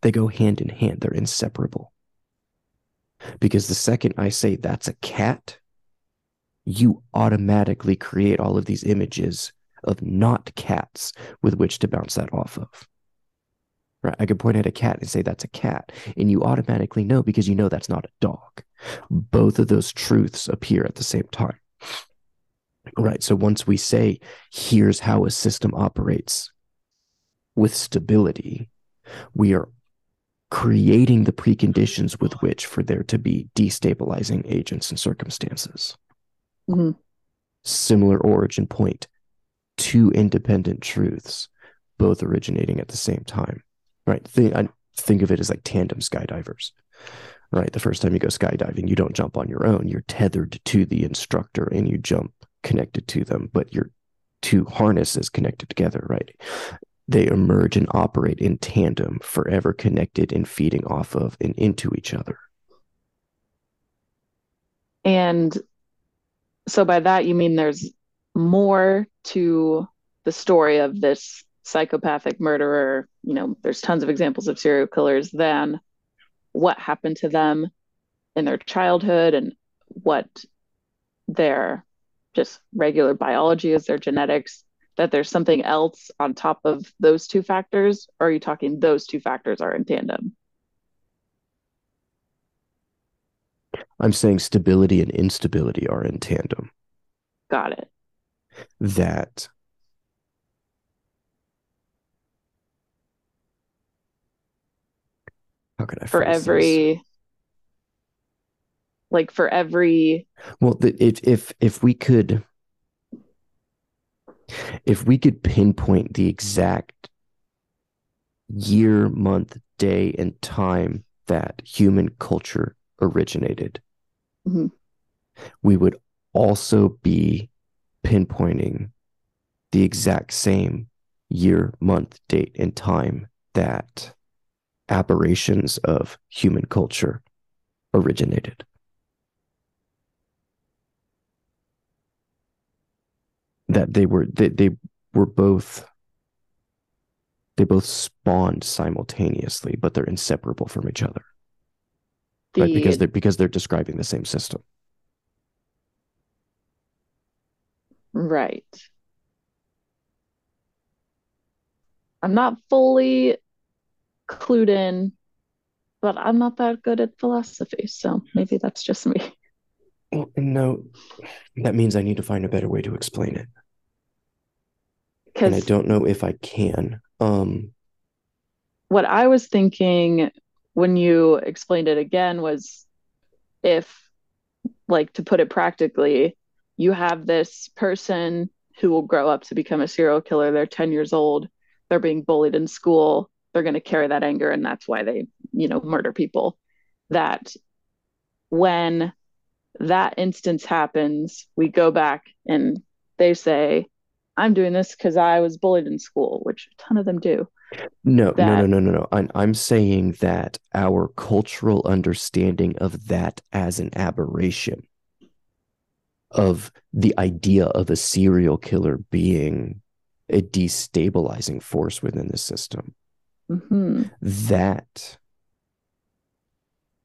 They go hand in hand, they're inseparable. Because the second I say that's a cat, you automatically create all of these images of not cats with which to bounce that off of. Right. I could point at a cat and say that's a cat, and you automatically know because you know that's not a dog. Both of those truths appear at the same time. Right. So once we say, here's how a system operates with stability, we are creating the preconditions with which for there to be destabilizing agents and circumstances. Mhm. Similar origin point, two independent truths, both originating at the same time right? Think, I think of it as like tandem skydivers, right? The first time you go skydiving, you don't jump on your own. You're tethered to the instructor and you jump connected to them, but your two harnesses connected together, right? They emerge and operate in tandem, forever connected and feeding off of and into each other. And so by that you mean there's more to the story of this psychopathic murderer. You know, there's tons of examples of serial killers than what happened to them in their childhood and what their just regular biology is, their genetics, that there's something else on top of those two factors? Or are you talking those two factors are in tandem? I'm saying stability and instability are in tandem. Got it. That how can I For phrase this? every like for every Well, the, if if if we could, if we could pinpoint the exact year, month, day, and time that human culture originated, Mhm. we would also be pinpointing the exact same year, month, date, and time that aberrations of human culture originated. that they were they, they were both they both spawned simultaneously but they're inseparable from each other the right because they're because they're describing the same system right. I'm not fully clued in, but I'm not that good at philosophy, so maybe that's just me. Well, no, that means I need to find a better way to explain it. And I don't know if I can. Um, what I was thinking when you explained it again was if, like, to put it practically, you have this person who will grow up to become a serial killer. They're 10 years old, they're being bullied in school, they're going to carry that anger, and that's why they, you know, murder people. That when that instance happens, we go back and they say, I'm doing this because I was bullied in school, which a ton of them do. no, no, no, no, no, no. I'm I'm saying that our cultural understanding of that as an aberration of the idea of a serial killer being a destabilizing force within the system, mhm, that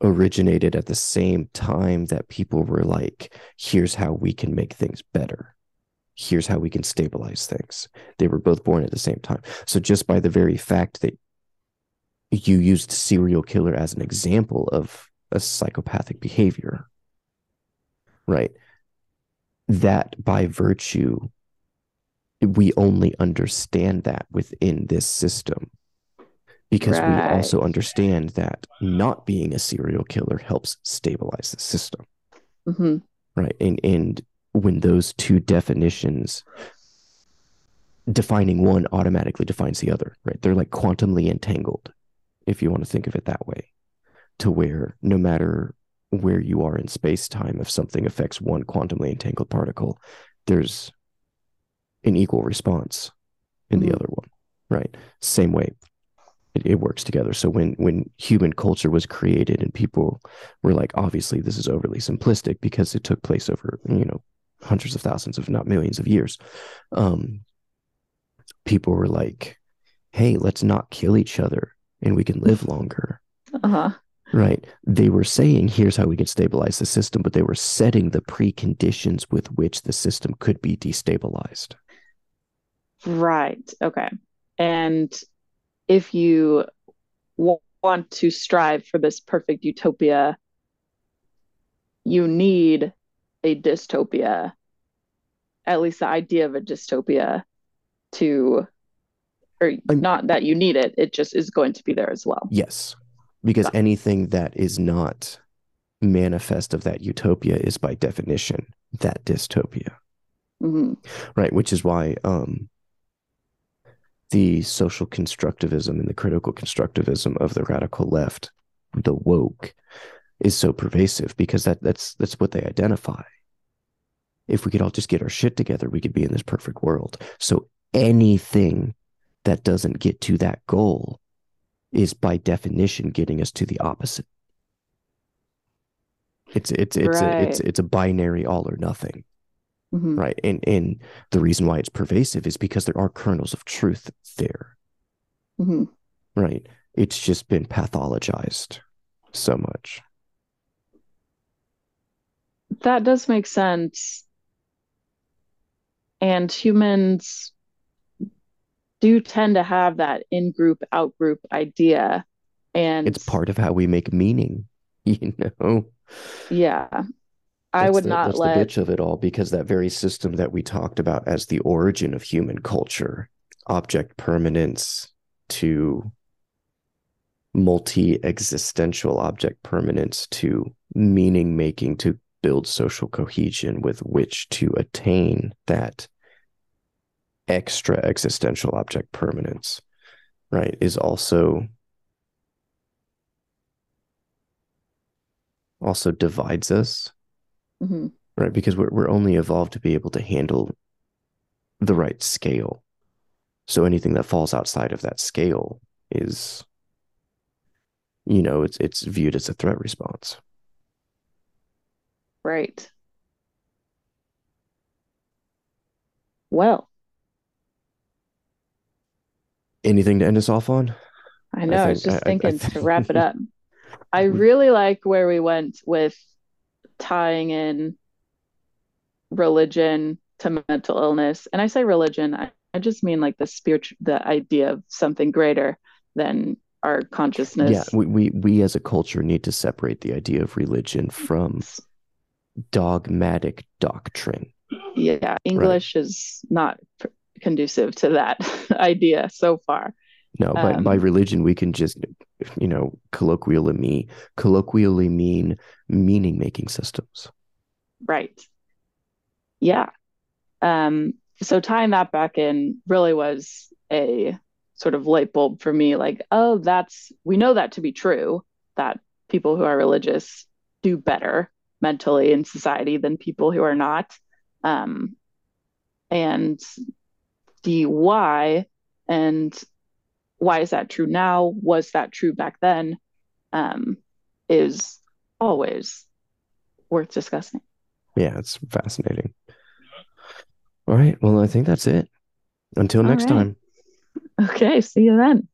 originated at the same time that people were like, here's how we can make things better. Here's how we can stabilize things. They were both born at the same time. So just by the very fact that you used serial killer as an example of a psychopathic behavior, right? That by virtue, we only understand that within this system because we also understand that not being a serial killer helps stabilize the system, mhm, right? And and when those two definitions defining one automatically defines the other, right? They're like quantumly entangled, if you want to think of it that way, to where no matter where you are in space time, if something affects one quantumly entangled particle, there's an equal response in the mhm, other one, right? Same way it, it works together. So when when human culture was created and people were like, obviously this is overly simplistic because it took place over, you know, hundreds of thousands, if not millions of years. Um, people were like, hey, let's not kill each other and we can live longer. uh-huh, Right. They were saying, here's how we can stabilize the system, but they were setting the preconditions with which the system could be destabilized. right. Okay. And if you w- want to strive for this perfect utopia, you need a dystopia, at least the idea of a dystopia to, or I'm, not that you need it, it just is going to be there as well. yes, because Got anything that is not manifest of that utopia is by definition that dystopia. hmm Right. Which is why um, the social constructivism and the critical constructivism of the radical left, the woke, is so pervasive because that that's that's what they identify. If we could all just get our shit together, we could be in this perfect world. So anything that doesn't get to that goal is by definition getting us to the opposite. It's it's it's a, it's it's a binary all or nothing, hmm right? And and the reason why it's pervasive is because there are kernels of truth there, hmm right? It's just been pathologized so much. That does make sense. And humans do tend to have that in-group, out-group idea. And It's part of how we make meaning, you know? yeah, I would the not that's the bitch of it all because that very system that we talked about as the origin of human culture, object permanence to multi-existential object permanence to meaning making to build social cohesion with which to attain that extra existential object permanence, right, is also also divides us, Mhm. right? Because we're we're only evolved to be able to handle the right scale. So anything that falls outside of that scale is, you know, it's it's viewed as a threat response. right. Well, Anything to end us off on? I know, I was just I- I- I thinking to wrap it up. I really like where we went with tying in religion to mental illness. And I say religion, I I just mean like the spiritual, the idea of something greater than our consciousness. Yeah, we, we we as a culture need to separate the idea of religion from dogmatic doctrine. Yeah, English is not pr- conducive to that idea so far. No, by, by Um, religion we can just you know colloquially mean colloquially mean meaning making systems. Right. Yeah. Um, so tying that back in really was a sort of light bulb for me, like, oh, that's we know that to be true, that people who are religious do better mentally in society than people who are not. Um, and the why and why is that true now? Was that true back then? Um, is always worth discussing. Yeah, it's fascinating. All right, well I think that's it. Until All next right. time. Okay, see you then.